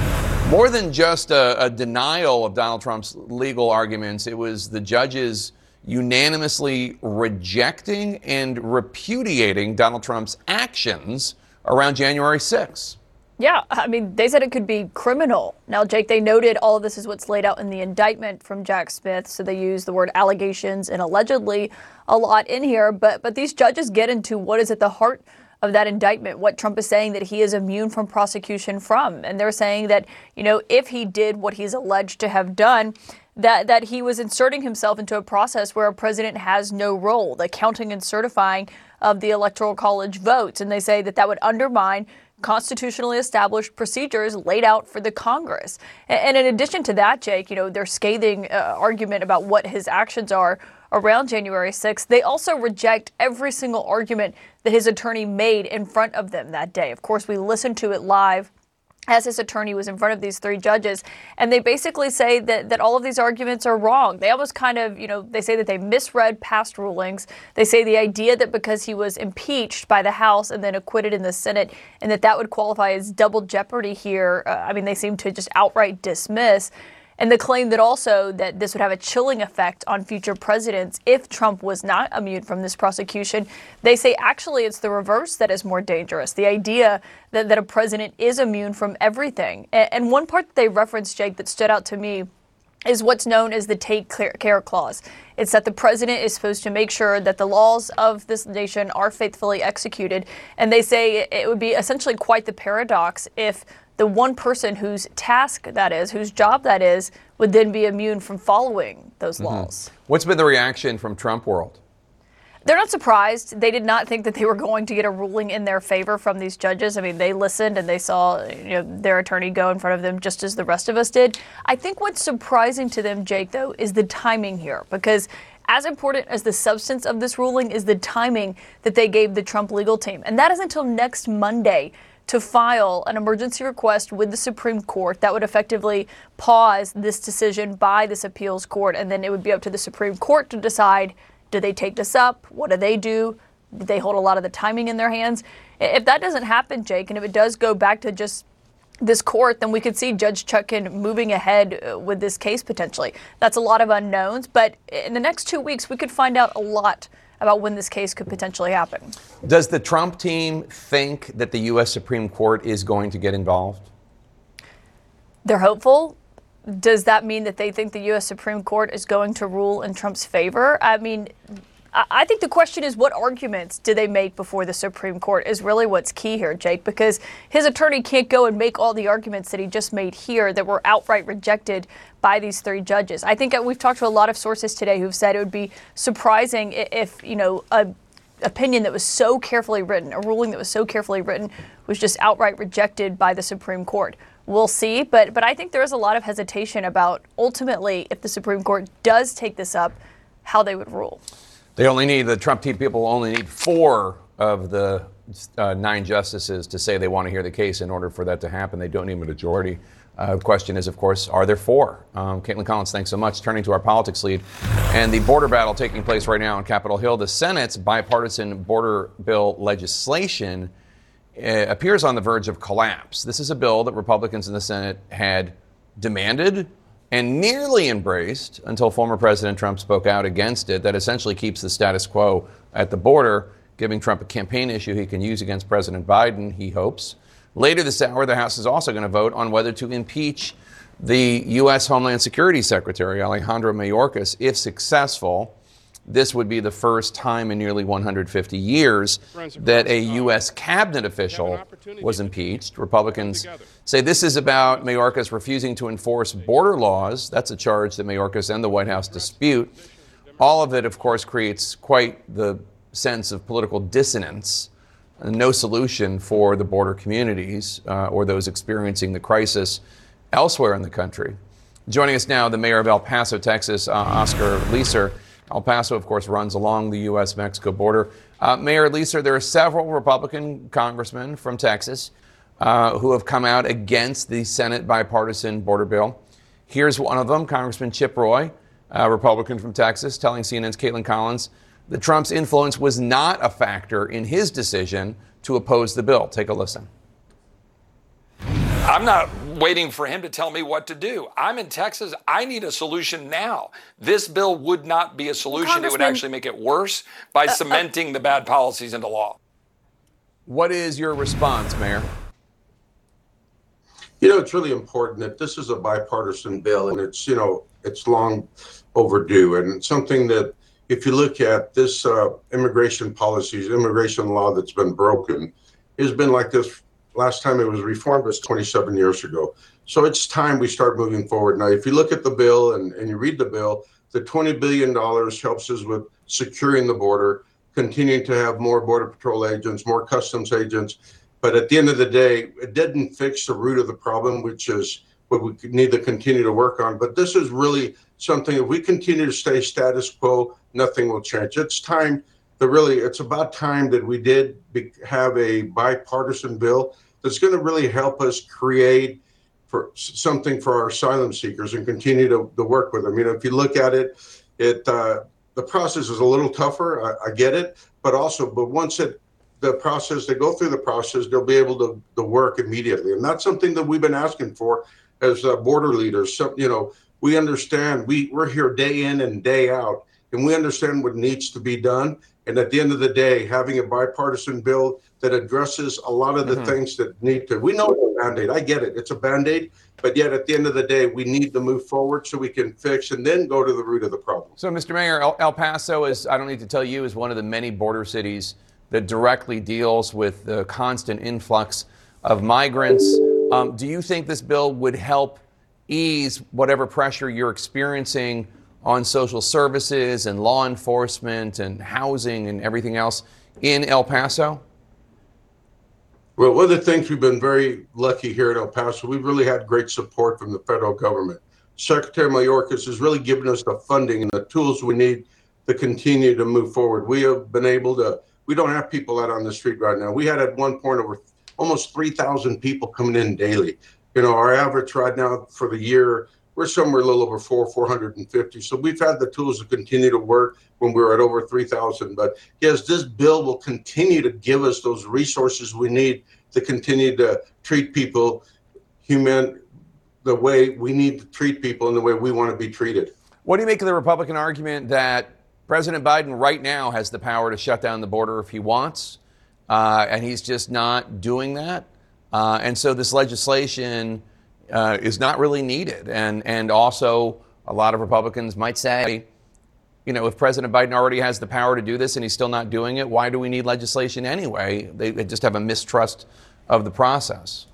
more than just a, a denial of Donald Trump's legal arguments, it was the judges unanimously rejecting and repudiating Donald Trump's actions around January 6th. Yeah, I mean, they said it could be criminal. Now, Jake, they noted all of this is what's laid out in the indictment from Jack Smith, so they use the word allegations and allegedly a lot in here. But but these judges get into what is at the heart of that indictment, what Trump is saying that he is immune from prosecution from, and they're saying that you know if he did what he's alleged to have done, that that he was inserting himself into a process where a president has no role, the counting and certifying of the electoral college votes, and they say that that would undermine constitutionally established procedures laid out for the Congress. And in addition to that, Jake, you know, their scathing uh, argument about what his actions are around January 6th, they also reject every single argument that his attorney made in front of them that day. Of course, we listened to it live as his attorney was in front of these three judges and they basically say that, that all of these arguments are wrong. They almost kind of you know they say that they misread past rulings. They say the idea that because he was impeached by the house and then acquitted in the senate and that that would qualify as double jeopardy here uh, i mean they seem to just outright dismiss and the claim that also that this would have a chilling effect on future presidents if Trump was not immune from this prosecution. They say actually it's the reverse that is more dangerous. The idea that, that a president is immune from everything. And, and one part that they referenced, Jake, that stood out to me is what's known as the take care clause. It's that the president is supposed to make sure that the laws of this nation are faithfully executed. And they say it would be essentially quite the paradox if the one person whose task that is, whose job that is, would then be immune from following those mm-hmm. laws. What's been the reaction from Trump world? They're not surprised. They did not think that they were going to get a ruling in their favor from these judges. I mean, they listened and they saw you know, their attorney go in front of them just as the rest of us did. I think what's surprising to them, Jake, though, is the timing here because as important as the substance of this ruling is the timing that they gave the Trump legal team. And that is until next Monday to file an emergency request with the Supreme Court that would effectively pause this decision by this appeals court. And then it would be up to the Supreme Court to decide do they take this up? What do they do? Do they hold a lot of the timing in their hands? If that doesn't happen, Jake, and if it does go back to just this court, then we could see Judge Chutkan moving ahead uh, with this case potentially. That's a lot of unknowns, but in the next two weeks, we could find out a lot about when this case could potentially happen. Does the Trump team think that the U.S. Supreme Court is going to get involved? They're hopeful does that mean that they think the U.S. Supreme Court is going to rule in Trump's favor? I mean, I think the question is what arguments do they make before the Supreme Court is really what's key here, Jake, because his attorney can't go and make all the arguments that he just made here that were outright rejected by these three judges. I think uh, we've talked to a lot of sources today who've said it would be surprising if, you know, a opinion that was so carefully written, a ruling that was so carefully written, was just outright rejected by the Supreme Court we'll see. But but I think there is a lot of hesitation about ultimately if the Supreme Court does take this up, how they would rule. They only need the Trump team people only need four of the uh, nine justices to say they want to hear the case in order for that to happen. They don't need a majority. Uh, question is, of course, are there four? Um, Kaitlan Collins, thanks so much. Turning to our politics lead and the border battle taking place right now on Capitol Hill. The Senate's bipartisan border bill legislation uh, appears on the verge of collapse. This is a bill that Republicans in the Senate had demanded and nearly embraced until former President Trump spoke out against it, that essentially keeps the status quo at the border, giving Trump a campaign issue he can use against President Biden, he hopes. Later this hour, the House is also going to vote on whether to impeach the U.S. Homeland Security Secretary, Alejandro Mayorkas, if successful this would be the first time in nearly 150 years that a U.S. cabinet official was impeached. Republicans say this is about Mayorkas refusing to enforce border laws. That's a charge that Mayorkas and the White House dispute. All of it, of course, creates quite the sense of political dissonance. No solution for the border communities uh, or those experiencing the crisis elsewhere in the country. Joining us now, the mayor of El Paso, Texas, uh, Oscar Leeser. El Paso, of course, runs along the U.S. Mexico border. Uh, Mayor Leeser, there are several Republican congressmen from Texas uh, who have come out against the Senate bipartisan border bill. Here's one of them, Congressman Chip Roy, a Republican from Texas, telling CNN's Kaitlan Collins that Trump's influence was not a factor in his decision to oppose the bill. Take a listen. I'm not waiting for him to tell me what to do. I'm in Texas. I need a solution now. This bill would not be a solution. It would actually make it worse by uh, uh, cementing uh, the bad policies into law. What is your response, Mayor? You know, it's really important that this is a bipartisan bill and it's, you know, it's long overdue and something that if you look at this uh, immigration policies, immigration law that's been broken, has been like this last time it was reformed was 27 years ago. So it's time we start moving forward. Now, if you look at the bill and, and you read the bill, the $20 billion helps us with securing the border, continuing to have more Border Patrol agents, more customs agents. But at the end of the day, it didn't fix the root of the problem, which is what we need to continue to work on. But this is really something, if we continue to stay status quo, nothing will change. It's time really, it's about time that we did be, have a bipartisan bill that's going to really help us create for something for our asylum seekers and continue to, to work with them. You know, if you look at it, it uh, the process is a little tougher. I, I, get it, but also, but once it the process they go through the process, they'll be able to, to work immediately, and that's something that we've been asking for as uh, border leaders. So you know, we understand we we're here day in and day out, and we understand what needs to be done. And at the end of the day, having a bipartisan bill that addresses a lot of the Mhm. things that need to, we know it's a band aid. I get it. It's a band aid. But yet at the end of the day, we need to move forward so we can fix and then go to the root of the problem. So, Mr. Mayor, El, El Paso is, I don't need to tell you, is one of the many border cities that directly deals with the constant influx of migrants. Um, do you think this bill would help ease whatever pressure you're experiencing on social services and law enforcement and housing and everything else in El Paso? Well, one of the things we've been very lucky here at El Paso, we've really had great support from the federal government. Secretary Mayorkas has really given us the funding and the tools we need to continue to move forward. We have been able to, we don't have people out on the street right now. We had at one point over almost 3,000 people coming in daily. You know, our average right now for the year, we're somewhere a little over four, 450. So we've had the tools to continue to work when we were at over 3,000. But yes, this bill will continue to give us those resources we need to continue to treat people human the way we need to treat people and the way we want to be treated. What do you make of the Republican argument that President Biden right now has the power to shut down the border if he wants, uh, and he's just not doing that? Uh, and so this legislation uh, is not really needed. And, and also, a lot of Republicans might say, you know, if President Biden already has the power to do this and he's still not doing it, why do we need legislation anyway? They, they just have a mistrust of the process.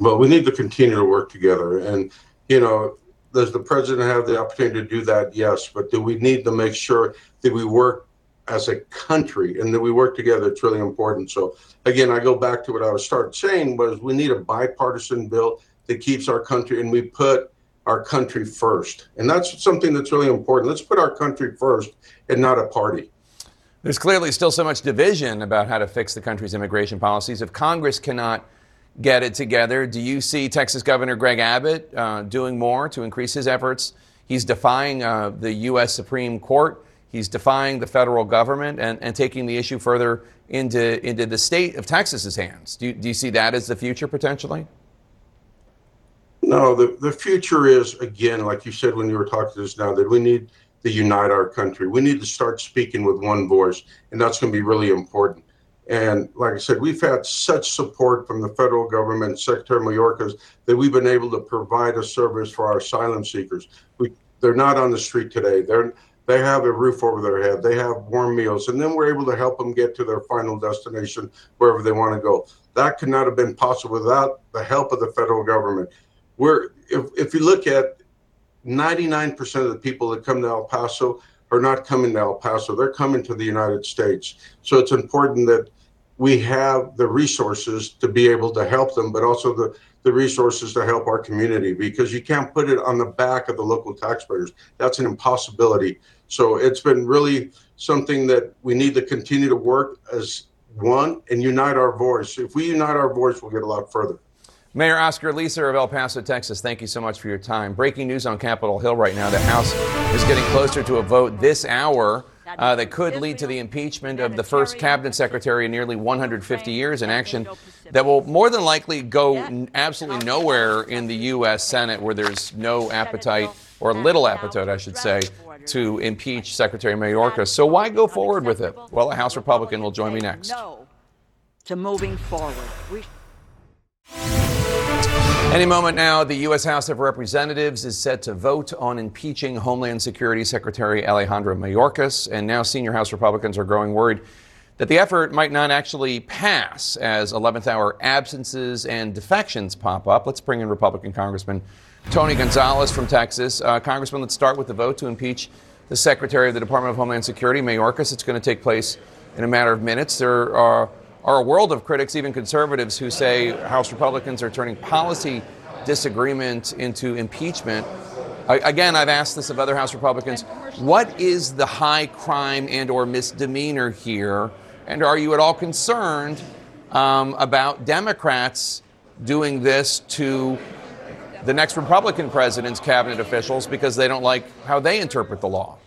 But we need to continue to work together. And, you know, does the president have the opportunity to do that? Yes. But do we need to make sure that we work as a country and that we work together? It's really important. So, again, I go back to what I was started saying was we need a bipartisan bill that keeps our country and we put our country first. And that's something that's really important. Let's put our country first and not a party. There's clearly still so much division about how to fix the country's immigration policies. If Congress cannot get it together, do you see Texas Governor Greg Abbott uh, doing more to increase his efforts? He's defying uh, the U.S. Supreme Court. He's defying the federal government and, and taking the issue further into, into the state of Texas's hands. Do you, do you see that as the future potentially? No, the, the future is, again, like you said when you were talking to us now, that we need to unite our country. We need to start speaking with one voice, and that's going to be really important. And like I said, we've had such support from the federal government, Secretary Mayorkas, that we've been able to provide a service for our asylum seekers. We, they're not on the street today. They're they have a roof over their head. They have warm meals, and then we're able to help them get to their final destination wherever they want to go. That could not have been possible without the help of the federal government. We're if if you look at 99% of the people that come to El Paso are not coming to El Paso. They're coming to the United States. So it's important that we have the resources to be able to help them, but also the, the resources to help our community because you can't put it on the back of the local taxpayers. That's an impossibility. So it's been really something that we need to continue to work as one and unite our voice. If we unite our voice, we'll get a lot further. Mayor Oscar Leeser of El Paso, Texas, thank you so much for your time. Breaking news on Capitol Hill right now. The House is getting closer to a vote this hour uh, that could lead to the impeachment of the first cabinet secretary in nearly 150 years, an action that will more than likely go absolutely nowhere in the U.S. Senate, where there's no appetite, or little appetite, I should say, to impeach Secretary Mayorkas. So why go forward with it? Well, a House Republican will join me next. No to moving forward. We Any moment now, the U.S. House of Representatives is set to vote on impeaching Homeland Security Secretary Alejandro Mayorkas, and now senior House Republicans are growing worried that the effort might not actually pass as 11th hour absences and defections pop up. Let's bring in Republican Congressman Tony Gonzales from Texas. Uh, Congressman, let's start with the vote to impeach the Secretary of the Department of Homeland Security, Mayorkas. It's going to take place in a matter of minutes. There are are a world of critics, even conservatives, who say House Republicans are turning policy disagreement into impeachment. I, again, I've asked this of other House Republicans. What is the high crime and/or misdemeanor here, and are you at all concerned um, about Democrats doing this to the next Republican president's cabinet officials because they don't like how they interpret the law?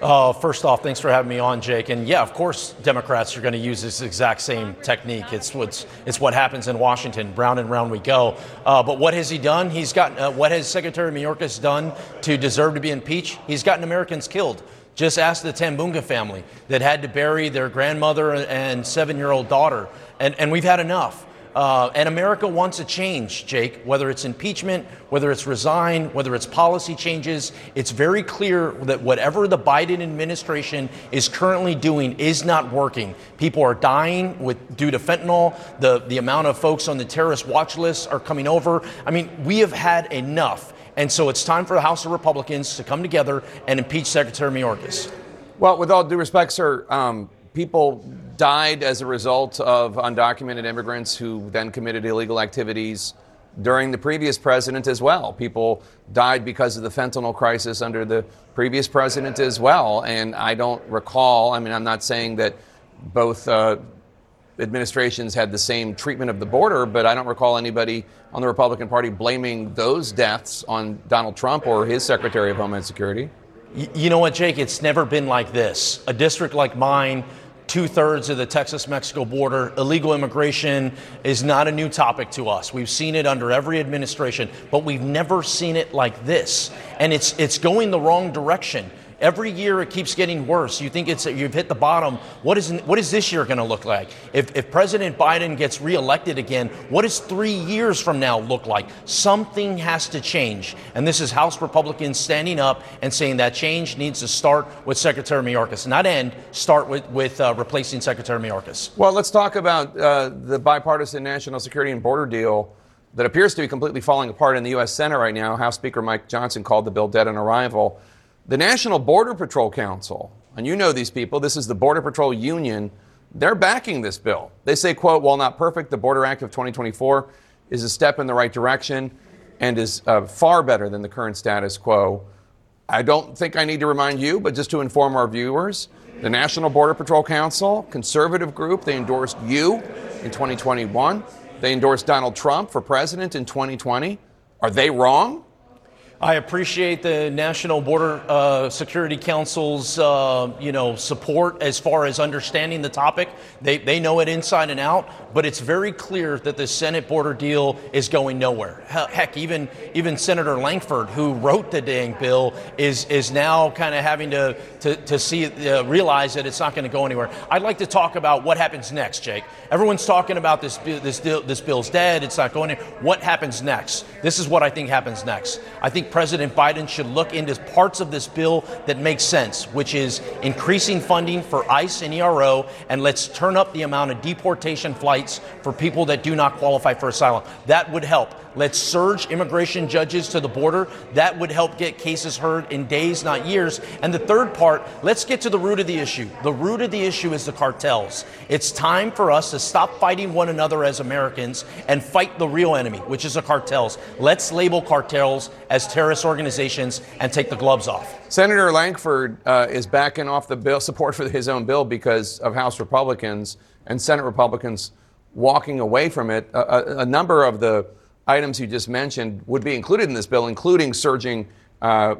Uh, first off, thanks for having me on, Jake. And yeah, of course, Democrats are going to use this exact same technique. It's what's it's what happens in Washington. Round and round we go. Uh, but what has he done? He's got uh, what has Secretary Mayorkas done to deserve to be impeached? He's gotten Americans killed. Just ask the Tambunga family that had to bury their grandmother and seven year old daughter. And, and we've had enough. Uh, and America wants a change, Jake, whether it's impeachment, whether it's resign, whether it's policy changes. It's very clear that whatever the Biden administration is currently doing is not working. People are dying with, due to fentanyl. The, the amount of folks on the terrorist watch list are coming over. I mean, we have had enough. And so it's time for the House of Republicans to come together and impeach Secretary Mayorkas. Well, with all due respect, sir, um, people died as a result of undocumented immigrants who then committed illegal activities during the previous president as well. People died because of the fentanyl crisis under the previous president as well. And I don't recall, I mean, I'm not saying that both uh, administrations had the same treatment of the border, but I don't recall anybody on the Republican Party blaming those deaths on Donald Trump or his Secretary of Homeland Security. You know what, Jake? It's never been like this. A district like mine, two thirds of the Texas Mexico border. Illegal immigration is not a new topic to us. We've seen it under every administration, but we've never seen it like this. And it's, it's going the wrong direction. Every year it keeps getting worse. You think it's you've hit the bottom. What is what is this year going to look like? If, if President Biden gets reelected again, what does three years from now look like? Something has to change, and this is House Republicans standing up and saying that change needs to start with Secretary Mayorkas, not end. Start with with uh, replacing Secretary Mayorkas. Well, let's talk about uh, the bipartisan national security and border deal that appears to be completely falling apart in the U.S. Senate right now. House Speaker Mike Johnson called the bill dead on arrival. The National Border Patrol Council, and you know these people, this is the Border Patrol Union, they're backing this bill. They say, quote, while not perfect, the Border Act of 2024 is a step in the right direction and is uh, far better than the current status quo. I don't think I need to remind you, but just to inform our viewers, the National Border Patrol Council, conservative group, they endorsed you in 2021. They endorsed Donald Trump for president in 2020. Are they wrong? I appreciate the National Border uh, Security Council's, uh, you know, support as far as understanding the topic. They, they know it inside and out, but it's very clear that the Senate border deal is going nowhere. Heck, even even Senator Lankford, who wrote the dang bill, is is now kind of having to to, to see uh, realize that it's not going to go anywhere. I'd like to talk about what happens next, Jake. Everyone's talking about this this this bill's dead. It's not going anywhere. What happens next? This is what I think happens next. I think President Biden should look into parts of this bill that make sense, which is increasing funding for ICE and ERO, and let's turn up the amount of deportation flights for people that do not qualify for asylum. That would help. Let's surge immigration judges to the border. That would help get cases heard in days, not years. And the third part, let's get to the root of the issue. The root of the issue is the cartels. It's time for us to stop fighting one another as Americans and fight the real enemy, which is the cartels. Let's label cartels as terrorist organizations and take the gloves off. Senator Lankford uh, is backing off the bill support for his own bill because of House Republicans and Senate Republicans walking away from it. A, a, a number of the items you just mentioned would be included in this bill, including surging uh,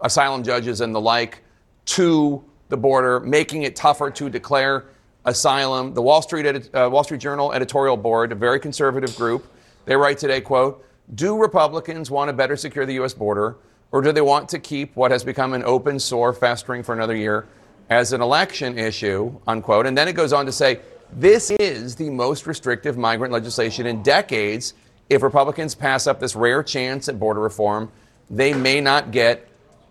asylum judges and the like to the border, making it tougher to declare asylum. The Wall Street, edit, uh, Wall Street Journal editorial board, a very conservative group, they write today, quote, do Republicans want to better secure the U.S. border, or do they want to keep what has become an open sore festering for another year as an election issue, unquote? And then it goes on to say, this is the most restrictive migrant legislation in decades if Republicans pass up this rare chance at border reform, they may not get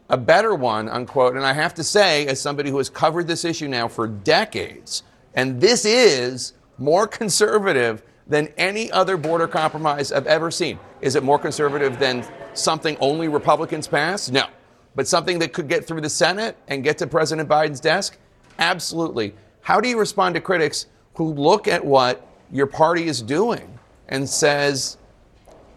a better one, unquote. And I have to say, as somebody who has covered this issue now for decades, and this is more conservative than any other border compromise I've ever seen. Is it more conservative than something only Republicans pass? No. But something that could get through the Senate and get to President Biden's desk? Absolutely. How do you respond to critics who look at what your party is doing and says,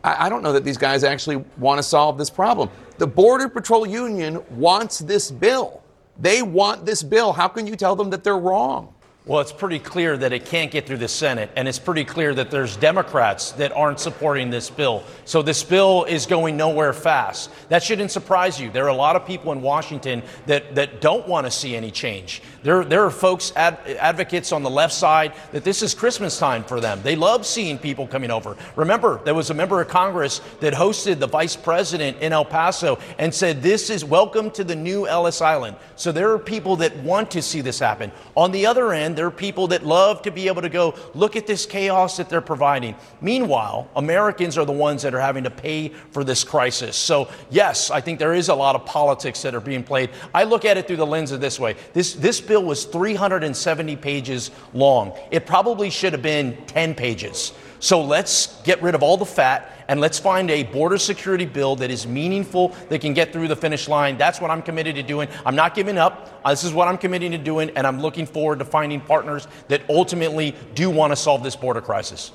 I, I don't know that these guys actually want to solve this problem. The Border Patrol Union wants this bill. They want this bill. How can you tell them that they're wrong? Well, it's pretty clear that it can't get through the Senate, and it's pretty clear that there's Democrats that aren't supporting this bill. So this bill is going nowhere fast. That shouldn't surprise you. There are a lot of people in Washington that, that don't want to see any change. There, there are folks, ad, advocates on the left side, that this is Christmas time for them. They love seeing people coming over. Remember, there was a member of Congress that hosted the vice president in El Paso and said, This is welcome to the new Ellis Island. So there are people that want to see this happen. On the other end, there are people that love to be able to go look at this chaos that they're providing. Meanwhile, Americans are the ones that are having to pay for this crisis. So, yes, I think there is a lot of politics that are being played. I look at it through the lens of this way this, this bill was 370 pages long. It probably should have been 10 pages. So let's get rid of all the fat and let's find a border security bill that is meaningful, that can get through the finish line. That's what I'm committed to doing. I'm not giving up. Uh, this is what I'm committing to doing, and I'm looking forward to finding partners that ultimately do want to solve this border crisis.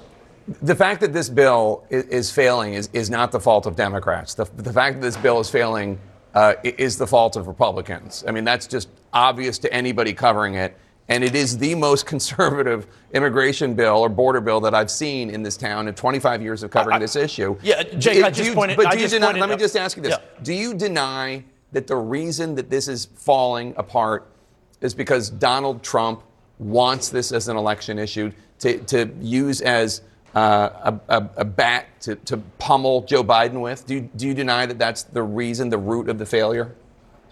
The fact that this bill is, failing is, is not the fault of Democrats. The, the fact that this bill is failing uh, is the fault of Republicans. I mean, that's just obvious to anybody covering it and it is the most [laughs] conservative immigration bill or border bill that I've seen in this town in 25 years of covering I, this issue. Yeah, Jake, I just you, pointed. But I do you deny, let me just ask you this: yeah. Do you deny that the reason that this is falling apart is because Donald Trump wants this as an election issue to, to use as uh, a, a, a, bat to, to pummel Joe Biden with? Do you, do you deny that that's the reason, the root of the failure?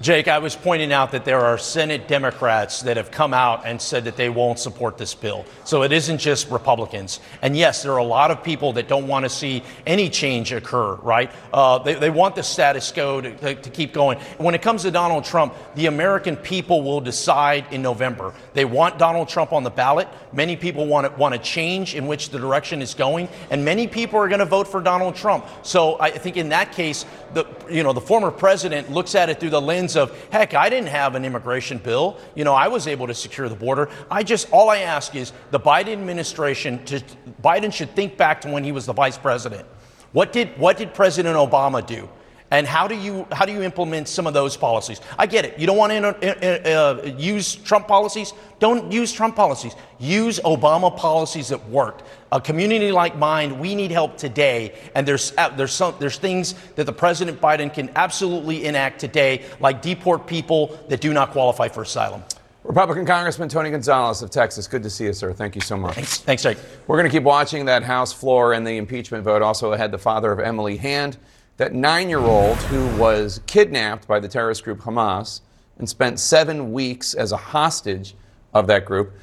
Jake, I was pointing out that there are Senate Democrats that have come out and said that they won't support this bill. So it isn't just Republicans. And yes, there are a lot of people that don't want to see any change occur, right? Uh, they, they, want the status quo to, to, to, keep going. When it comes to Donald Trump, the American people will decide in November. They want Donald Trump on the ballot. Many people want to, want a change in which the direction is going. And many people are going to vote for Donald Trump. So I think in that case, the, you know, the former president looks at it through the lens of, heck, I didn't have an immigration bill. You know, I was able to secure the border. I just, all I ask is the Biden administration, to, Biden should think back to when he was the vice president. What did, what did President Obama do? And how do you how do you implement some of those policies? I get it. You don't want to uh, uh, use Trump policies. Don't use Trump policies. Use Obama policies that worked. A community like mine, we need help today. And there's uh, there's some there's things that the President Biden can absolutely enact today, like deport people that do not qualify for asylum. Republican Congressman Tony Gonzales of Texas. Good to see you, sir. Thank you so much. Thanks, Thanks Jake. We're going to keep watching that House floor and the impeachment vote. Also ahead, the father of Emily Hand that nine year old who was kidnapped by the terrorist group Hamas and spent seven weeks as a hostage of that group.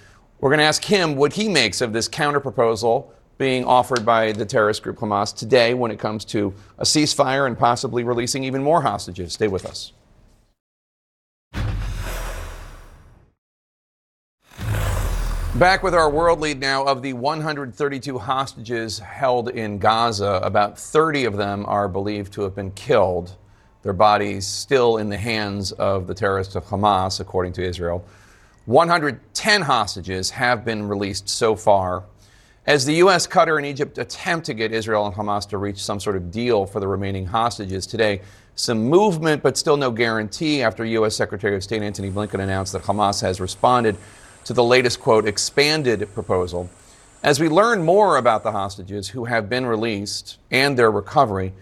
We're going to ask him what he makes of this counterproposal being offered by the terrorist group Hamas today when it comes to a ceasefire and possibly releasing even more hostages. Stay with us. Back with our world lead now of the 132 hostages held in Gaza, about 30 of them are believed to have been killed. Their bodies still in the hands of the terrorists of Hamas, according to Israel. 110 hostages have been released so far. As the U.S., Qatar, and Egypt attempt to get Israel and Hamas to reach some sort of deal for the remaining hostages today, some movement, but still no guarantee after U.S. Secretary of State Antony Blinken announced that Hamas has responded to the latest, quote, expanded proposal. As we learn more about the hostages who have been released and their recovery,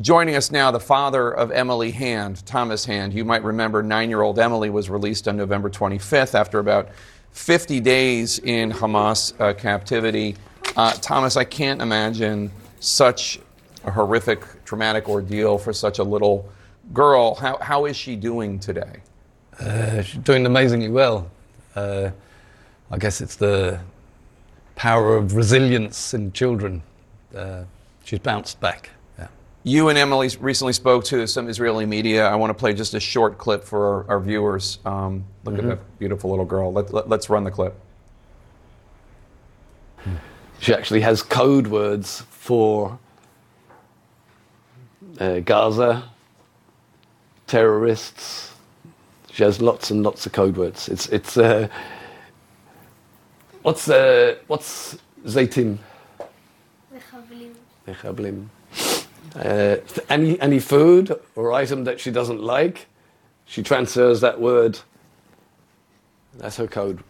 joining us now, the father of Emily Hand, Thomas Hand. You might remember nine year old Emily was released on November 25th after about 50 days in Hamas uh, captivity. Uh, Thomas, I can't imagine such a horrific, traumatic ordeal for such a little girl. How, how is she doing today? Uh, she's doing amazingly well. Uh, I guess it's the power of resilience in children. Uh, she's bounced back. Yeah. You and Emily recently spoke to some Israeli media. I want to play just a short clip for our, our viewers. Um, look mm-hmm. at that beautiful little girl. Let, let, let's run the clip. She actually has code words for uh, Gaza, terrorists. She has lots and lots of code words. It's, it's, uh, What's uh, what's zaytim? Mechablim. Uh, any any food or item that she doesn't like, she transfers that word. That's her code.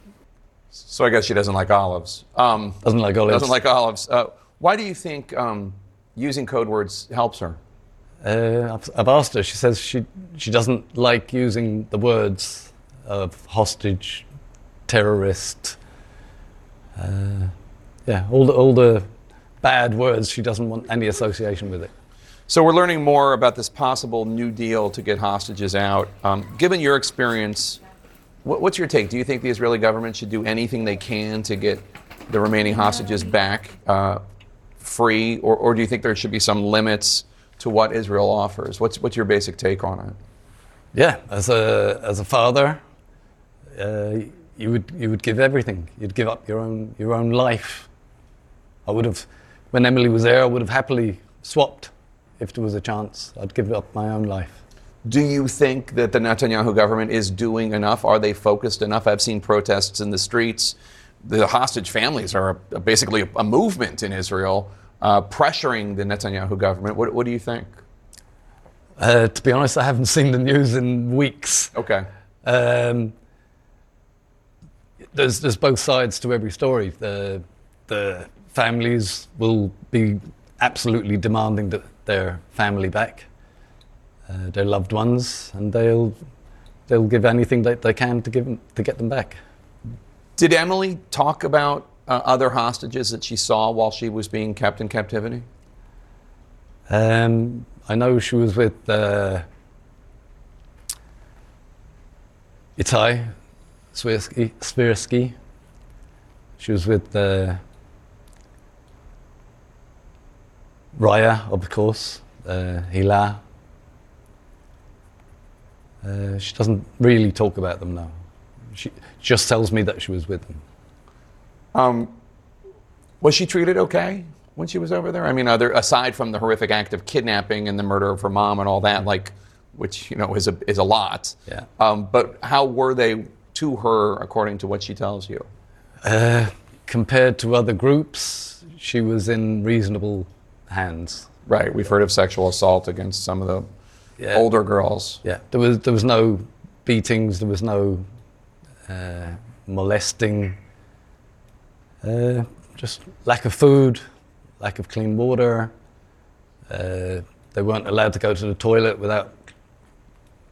So I guess she doesn't like olives. Um, Doesn't like olives. Doesn't like olives. Uh, why do you think um, using code words helps her? Uh, I've, I've asked her. She says she she doesn't like using the words of hostage, terrorist. Uh, yeah, all the all the bad words. She doesn't want any association with it. So we're learning more about this possible New Deal to get hostages out. Um, given your experience, what, what's your take? Do you think the Israeli government should do anything they can to get the remaining hostages back uh, free, or, or do you think there should be some limits to what Israel offers? What's what's your basic take on it? Yeah, as a as a father, uh, you would you would give everything. You'd give up your own your own life. I would have, when Emily was there, I would have happily swapped if there was a chance. I'd give up my own life. Do you think that the Netanyahu government is doing enough? Are they focused enough? I've seen protests in the streets. The hostage families are a, basically a, a movement in Israel uh, pressuring the Netanyahu government. What, what do you think? Uh, to be honest, I haven't seen the news in weeks. Okay. Um, there's there's both sides to every story. The the families will be absolutely demanding th- their family back, uh, their loved ones, and they'll they'll give anything that they can to give them, to get them back. Did Emily talk about uh, other hostages that she saw while she was being kept in captivity? Um, I know she was with uh, Itai Swirsky, Swirsky. She was with uh, Raya, of course, uh, Hila. Uh, she doesn't really talk about them now. She just tells me that she was with them. Um, was she treated okay when she was over there? I mean, other aside from the horrific act of kidnapping and the murder of her mom and all that, like, which you know is a is a lot. Yeah. Um, but how were they to her, according to what she tells you? Uh, compared to other groups, she was in reasonable hands. Right. We've heard of sexual assault against some of the Yeah. older girls. Yeah, there was there was no beatings, there was no uh, molesting, uh, just lack of food, lack of clean water. Uh, they weren't allowed to go to the toilet without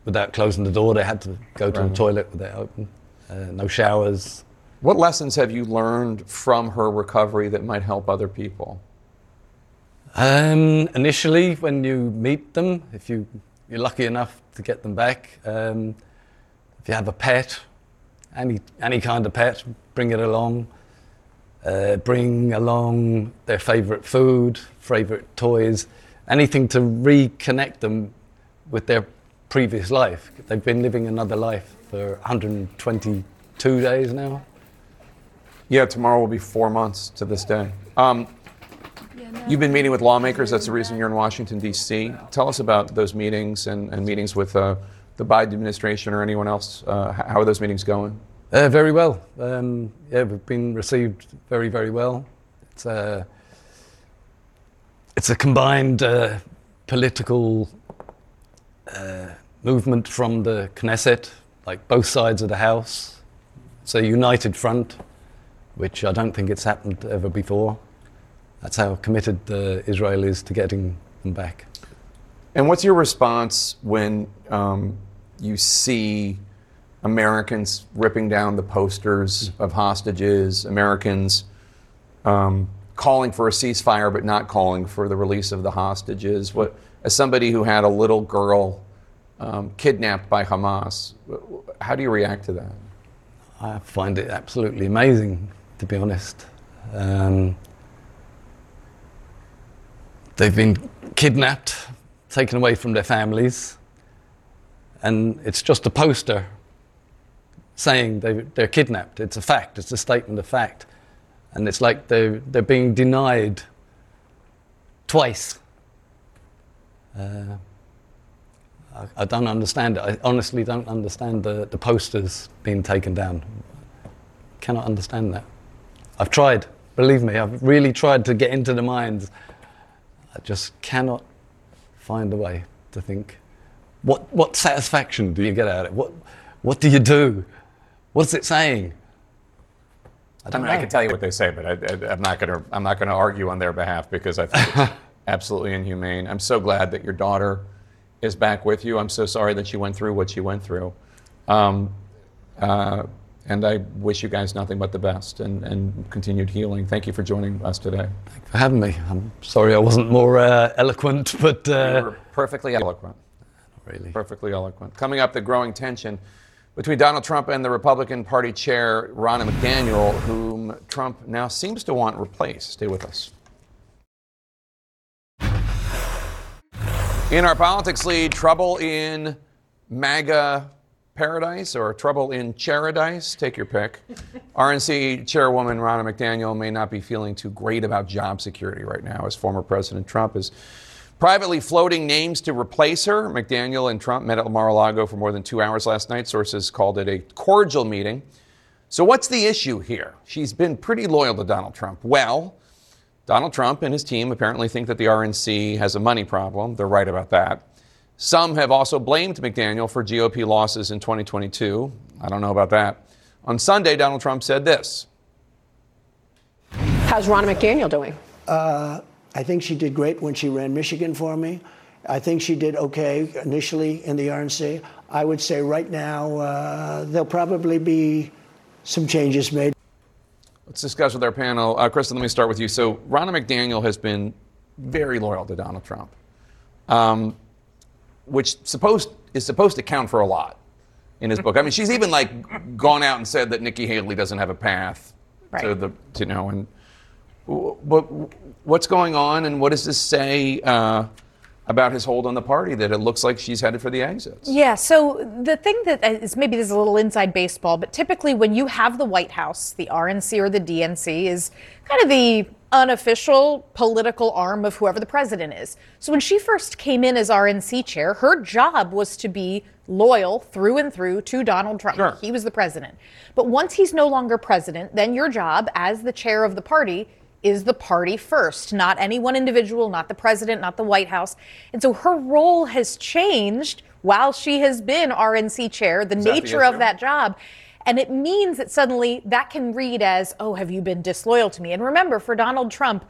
without closing the door. They had to go to Right. the toilet with it open. Uh, no showers. What lessons have you learned from her recovery that might help other people? Um, initially, when you meet them, if you, you're lucky enough to get them back, um, if you have a pet, any, any kind of pet, bring it along. Uh, bring along their favorite food, favorite toys, anything to reconnect them with their previous life. They've been living another life for 122 days now. Yeah, tomorrow will be four months to this day. Um, You've been meeting with lawmakers. That's the reason you're in Washington, D.C. Tell us about those meetings and, and meetings with uh, the Biden administration or anyone else. Uh, how are those meetings going? Uh, very well. Um, yeah, we've been received very, very well. It's a, it's a combined uh, political uh, movement from the Knesset, like both sides of the House. It's a united front, which I don't think it's happened ever before. That's how committed Israel is to getting them back. And what's your response when um, you see Americans ripping down the posters of hostages, Americans um, calling for a ceasefire but not calling for the release of the hostages? What, as somebody who had a little girl um, kidnapped by Hamas, how do you react to that? I find it absolutely amazing, to be honest. Um, they've been kidnapped, taken away from their families, and it's just a poster saying they, they're kidnapped. It's a fact, it's a statement of fact. And it's like they're, they're being denied twice. Uh, I, I don't understand it. I honestly don't understand the, the posters being taken down. Cannot understand that. I've tried, believe me, I've really tried to get into the minds. I just cannot find a way to think. What, what satisfaction do you get out of it? What, what do you do? What's it saying? I I don't mean, I can tell you what they say, but I, I'm not going to. I'm not going to argue on their behalf because I think [laughs] absolutely inhumane. I'm so glad that your daughter is back with you. I'm so sorry that she went through what she went through, um, uh, and I wish you guys nothing but the best and, and continued healing. Thank you for joining us today. Thanks for having me. I'm sorry I wasn't more uh, eloquent, but You uh, perfectly eloquent. Really? Perfectly eloquent. Coming up, the growing tension between Donald Trump and the Republican Party chair, Ron McDaniel, whom Trump now seems to want replaced. Stay with us. In our politics lead, trouble in MAGA paradise or trouble in Charadise, take your pick. [laughs] RNC chairwoman Ronna McDaniel may not be feeling too great about job security right now as former President Trump is privately floating names to replace her. McDaniel and Trump met at Mar-a-Lago for more than two hours last night. Sources called it a cordial meeting. So what's the issue here? She's been pretty loyal to Donald Trump. Well, Donald Trump and his team apparently think that the RNC has a money problem. They're right about that. Some have also blamed McDaniel for GOP losses in 2022. I don't know about that. On Sunday, Donald Trump said this. How's Ronna McDaniel doing? Uh, I think she did great when she ran Michigan for me. I think she did okay initially in the RNC. I would say right now uh, there'll probably be some changes made. Let's discuss with our panel. Uh, Kristen, let me start with you. So, Ronna McDaniel has been very loyal to Donald Trump, um, which supposed is supposed to count for a lot in his book. I mean, she's even like gone out and said that Nikki Haley doesn't have a path to the to you know and what what's going on and what does this say uh, about his hold on the party that it looks like she's headed for the exits? Yeah, so the thing that uh, is maybe this is a little inside baseball, but typically when you have the White House, the RNC or the DNC is kind of the unofficial political arm of whoever the president is. So when she first came in as RNC chair, her job was to be loyal through and through to Donald Trump. He was the president. But once he's no longer president, then your job as the chair of the party is the party first, not any one individual, not the president, not the White House. And so her role has changed while she has been RNC chair, the Is that the nature of that job. And it means that suddenly that can read as, oh, have you been disloyal to me? And remember, for Donald Trump,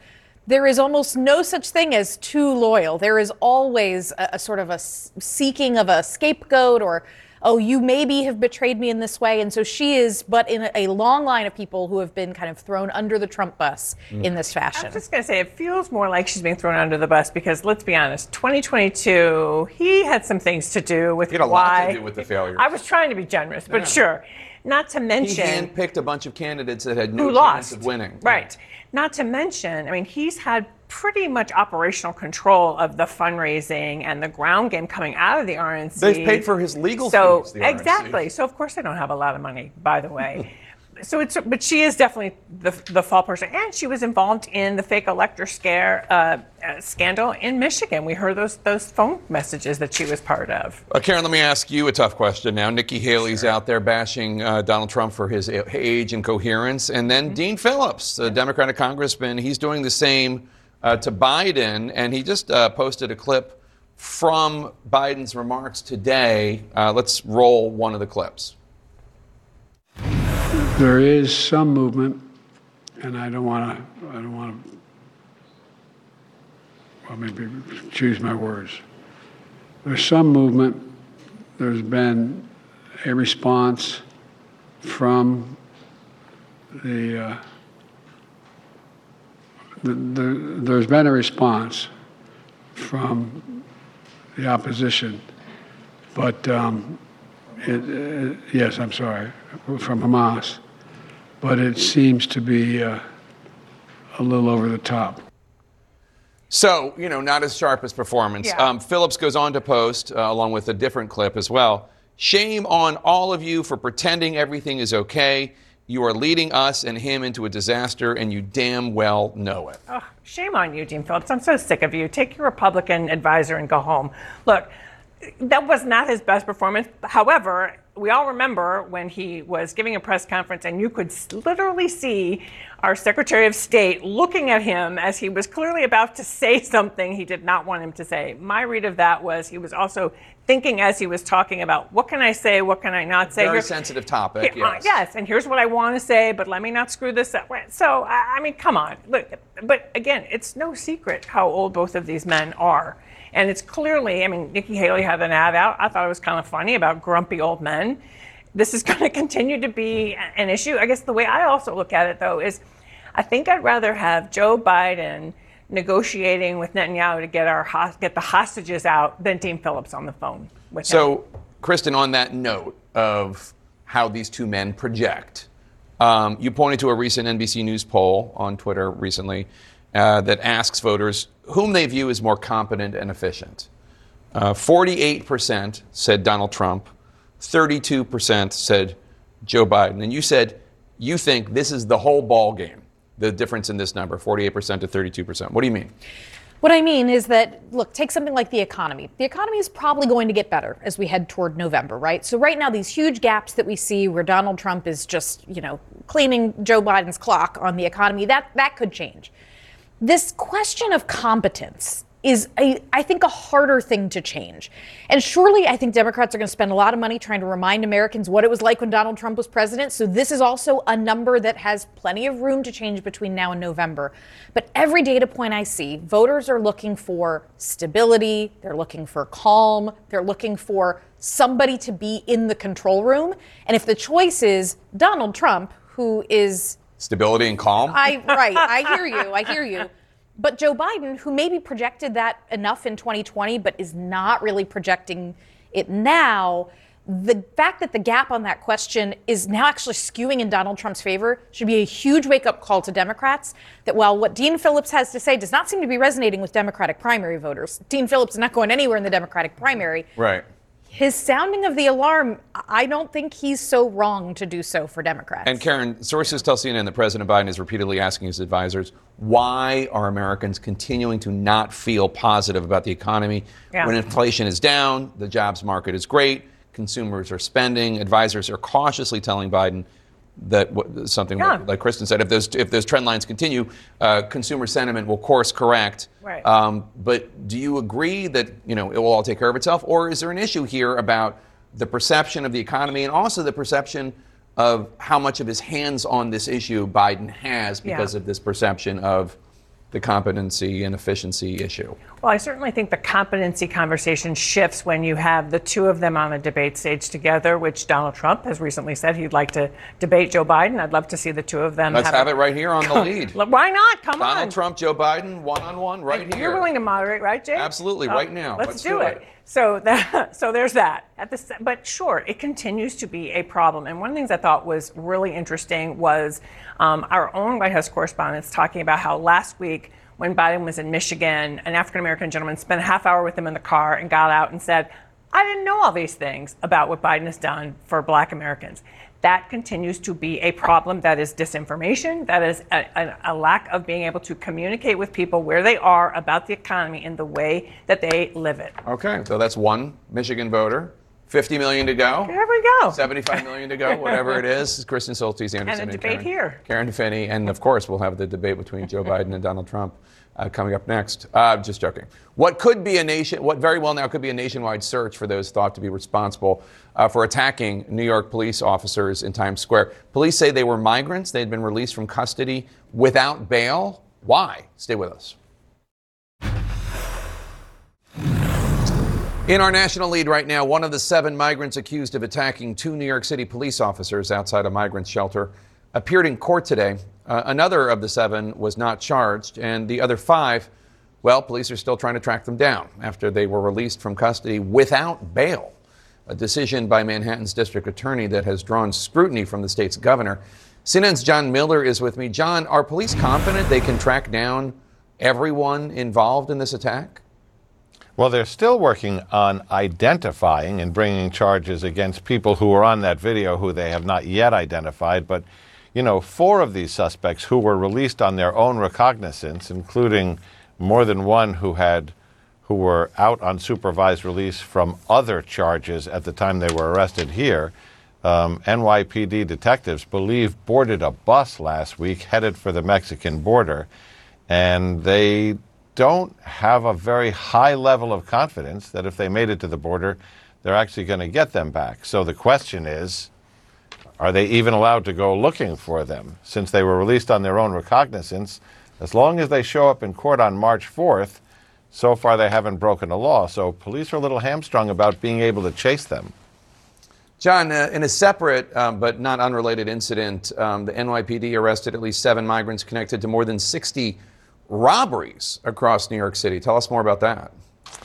there is almost no such thing as too loyal. There is always a, a sort of a seeking of a scapegoat or, oh, you maybe have betrayed me in this way. And so she is, but in a, a long line of people who have been kind of thrown under the Trump bus Mm. in this fashion. I was just going to say, it feels more like she's being thrown under the bus because let's be honest, 2022, he had some things to do with He had a why. lot to do with the failures. I was trying to be generous, but Yeah. sure. Not to mention, He mention handpicked a bunch of candidates that had no chance lost. of winning. Right. Not to mention, I mean, he's had pretty much operational control of the fundraising and the ground game coming out of the RNC. They've paid for his legal so, fees, the RNC. Exactly. So of course they don't have a lot of money, by the way. [laughs] so it's but she is definitely the the fall person, and she was involved in the fake elector scare uh, uh, scandal in Michigan. We heard those those phone messages that she was part of. Uh, Karen, let me ask you a tough question now. Nikki Haley's out there bashing uh, Donald Trump for his age and coherence. And then Mm-hmm. Dean Phillips, the Democratic congressman, he's doing the same uh, to Biden. And he just uh, posted a clip from Biden's remarks today. Uh, let's roll one of the clips. There is some movement, and I don't want to. I don't want to. Well, maybe choose my words. There's some movement. There's been a response from the. The, the there's been a response from the opposition, but um, it, uh, yes, I'm sorry, from Hamas, but it seems to be uh, a little over the top. So, you know, not as sharp as performance. Yeah. Um, Phillips goes on to post, uh, along with a different clip as well. Shame on all of you for pretending everything is okay. You are leading us and him into a disaster, and you damn well know it. Oh, shame on you, Dean Phillips. I'm so sick of you. Take your Republican advisor and go home. Look, that was not his best performance. However, we all remember when he was giving a press conference and you could literally see our Secretary of State looking at him as he was clearly about to say [laughs] something he did not want him to say. My read of that was he was also thinking as he was talking about what can I say, what can I not say. Very Here- sensitive topic. here- uh, yes. yes, and here's what I want to say, but let me not screw this up. So, I I mean, come on. Look, but again, it's no secret how old both of these men are. And it's clearly, I mean, Nikki Haley had an ad out. I thought it was kind of funny about grumpy old men. This is [laughs] going to continue to be an issue. I guess the way I also look at it, though, is I think I'd rather have Joe Biden negotiating with Netanyahu to get our get the hostages out than Dean Phillips on the phone with him. So, Kristen, on that note of how these two men project, um, you pointed to a recent NBC News poll on Twitter recently uh, that asks voters whom they view as more competent and efficient. Uh, 48% said Donald Trump, 32% said Joe Biden. And you said you think this is the whole ball game, the difference in this number, 48% to 32%. What do you mean? What I mean is that, look, take something like the economy. The economy is probably going to get better as we head toward November, right? So, right now, these huge gaps that we see where Donald Trump is just, you know, cleaning Joe Biden's clock on the economy, that, that could change. This question of competence is, a, I think, a harder thing to change. And surely, I think Democrats are going to spend a lot of money trying to remind Americans what it was like when Donald Trump was president. So, this is also a number that has plenty of room to change between now and November. But every data point I see, voters are looking for stability, they're looking for calm, they're looking for somebody to be in the control room. And if the choice is Donald Trump, who is Stability and calm? I right, I hear you. I hear you. But Joe Biden, who maybe projected that enough in 2020, but is not really projecting it now, the fact that the gap on that question is now actually skewing in Donald Trump's favor should be a huge wake up call to Democrats. That while what Dean Phillips has to say does not seem to be resonating with Democratic primary voters, Dean Phillips is not going anywhere in the Democratic primary. Right. His sounding of the alarm, I don't think he's so wrong to do so for Democrats. And Karen, sources tell CNN that President Biden is repeatedly asking his advisors, why are Americans continuing to not feel positive about the economy Yeah. when inflation is down, the jobs market is great, consumers are spending, advisors are cautiously telling Biden that something Yeah. like, like Kristen said, if those if those trend lines continue, uh, consumer sentiment will course correct. Right. Um, but do you agree that you know it will all take care of itself, or is there an issue here about the perception of the economy and also the perception of how much of his hands on this issue Biden has Yeah. because of this perception of the competency and efficiency issue? Well, I certainly think the competency conversation shifts when you have the two of them on a debate stage together, which Donald Trump has recently said he'd like to debate Joe Biden. I'd love to see the two of them. Let's have a- it right here on the lead. [laughs] Why not? Come Donald on. Donald Trump, Joe Biden, one on one, right here. You're willing to moderate, right, Jay? Absolutely, right now. Let's, Let's do, do it. it. So that, [laughs] so there's that. At the, but sure, it continues to be a problem. And one of the things I thought was really interesting was um, our own White House correspondents talking about how last week when Biden was in Michigan, an African American gentleman spent a half hour with him in the car and got out and said, I didn't know all these things about what Biden has done for black Americans. That continues to be a problem. That is disinformation. That is a, a, a lack of being able to communicate with people where they are about the economy in the way that they live it. Okay, so that's one Michigan voter. 50 million to go. There we go. 75 million to go, whatever it is. [laughs] Kristen Soltis, Anderson, And a debate Karen, here. Karen Finney, and of course, we'll have the debate between Joe Biden and Donald Trump uh, coming up next. Uh, just joking. What could be a nation, what very well now could be a nationwide search for those thought to be responsible uh, for attacking New York police officers in Times Square. Police say they were migrants. They had been released from custody without bail. Why? Stay with us. In our national lead right now, one of the seven migrants accused of attacking two New York City police officers outside a migrant shelter appeared in court today. Uh, another of the seven was not charged, and the other five, well, police are still trying to track them down after they were released from custody without bail. A decision by Manhattan's district attorney that has drawn scrutiny from the state's governor. CNN's John Miller is with me. John, are police confident they can track down everyone involved in this attack? Well, they're still working on identifying and bringing charges against people who were on that video who they have not yet identified. But, you know, four of these suspects who were released on their own recognizance, including more than one who had who were out on supervised release from other charges at the time they were arrested here. Um, NYPD detectives believe boarded a bus last week headed for the Mexican border, and they don't have a very high level of confidence that if they made it to the border, they're actually going to get them back. So the question is are they even allowed to go looking for them? Since they were released on their own recognizance, as long as they show up in court on March 4th, so far they haven't broken a law. So police are a little hamstrung about being able to chase them. John, uh, in a separate um, but not unrelated incident, um, the NYPD arrested at least seven migrants connected to more than 60 robberies across New York City. Tell us more about that.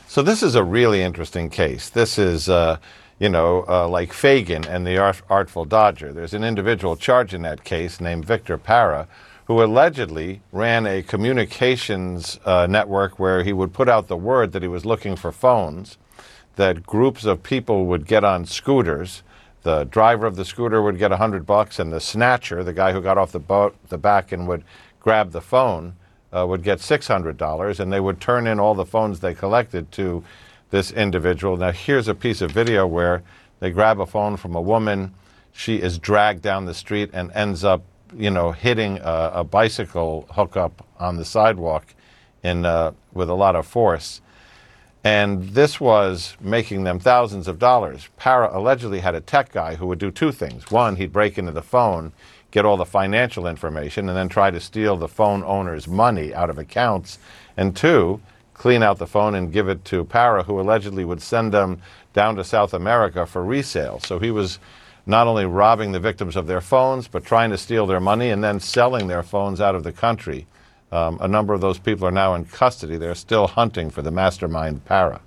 So this is a really interesting case. This is, uh, you know, uh, like Fagin and the Art- Artful Dodger. There's an individual charged in that case named Victor Parra, who allegedly ran a communications uh, network where he would put out the word that he was looking for phones, that groups of people would get on scooters. The driver of the scooter would get a hundred bucks, and the snatcher, the guy who got off the boat, the back and would grab the phone, uh, would get $600 and they would turn in all the phones they collected to this individual. Now, here's a piece of video where they grab a phone from a woman. She is dragged down the street and ends up, you know, hitting a, a bicycle hookup on the sidewalk in, uh, with a lot of force. And this was making them thousands of dollars. Parra allegedly had a tech guy who would do two things. One, he'd break into the phone get all the financial information, and then try to steal the phone owner's money out of accounts. And two, clean out the phone and give it to Parra, who allegedly would send them down to South America for resale. So he was not only robbing the victims of their phones, but trying to steal their money and then selling their phones out of the country. Um, a number of those people are now in custody. They're still hunting for the mastermind Parra.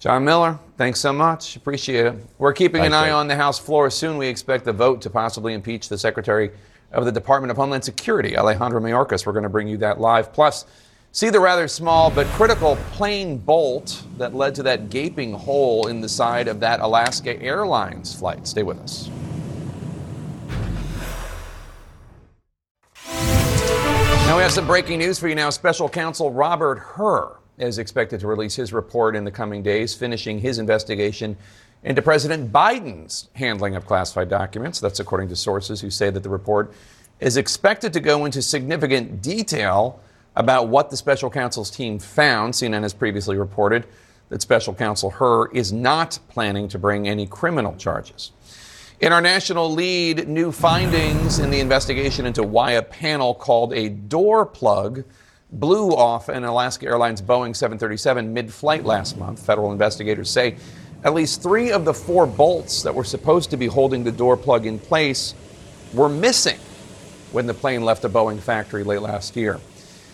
John Miller, thanks so much. Appreciate it. We're keeping an eye on the House floor. Soon we expect the vote to possibly impeach the Secretary of the Department of Homeland Security, Alejandro Mayorkas. We're going to bring you that live. Plus, see the rather small but critical plane bolt that led to that gaping hole in the side of that Alaska Airlines flight. Stay with us. Now we have some breaking news for you now. Special counsel Robert Hur is expected to release his report in the coming days, finishing his investigation into President Biden's handling of classified documents. That's according to sources who say that the report is expected to go into significant detail about what the special counsel's team found. CNN has previously reported that special counsel Hur is not planning to bring any criminal charges. In our national lead, new findings in the investigation into why a panel called a door plug blew off an Alaska Airlines Boeing 737 mid flight last month. Federal investigators say at least three of the four bolts that were supposed to be holding the door plug in place were missing when the plane left a Boeing factory late last year.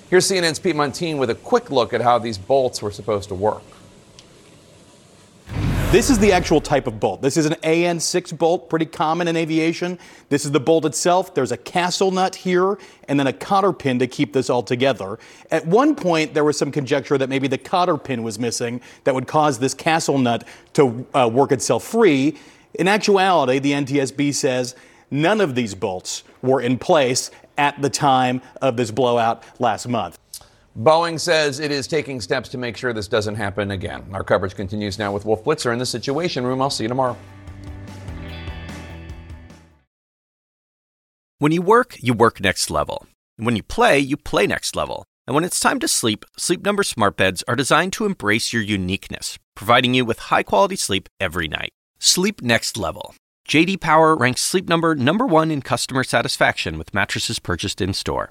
Here's CNN's Pete Muntean with a quick look at how these bolts were supposed to work. This is the actual type of bolt. This is an AN6 bolt, pretty common in aviation. This is the bolt itself. There's a castle nut here and then a cotter pin to keep this all together. At one point, there was some conjecture that maybe the cotter pin was missing that would cause this castle nut to uh, work itself free. In actuality, the NTSB says none of these bolts were in place at the time of this blowout last month. Boeing says it is taking steps to make sure this doesn't happen again. Our coverage continues now with Wolf Blitzer in the Situation Room. I'll see you tomorrow. When you work, you work next level. when you play, you play next level. And when it's time to sleep, Sleep Number smart beds are designed to embrace your uniqueness, providing you with high-quality sleep every night. Sleep next level. JD Power ranks Sleep Number number 1 in customer satisfaction with mattresses purchased in-store.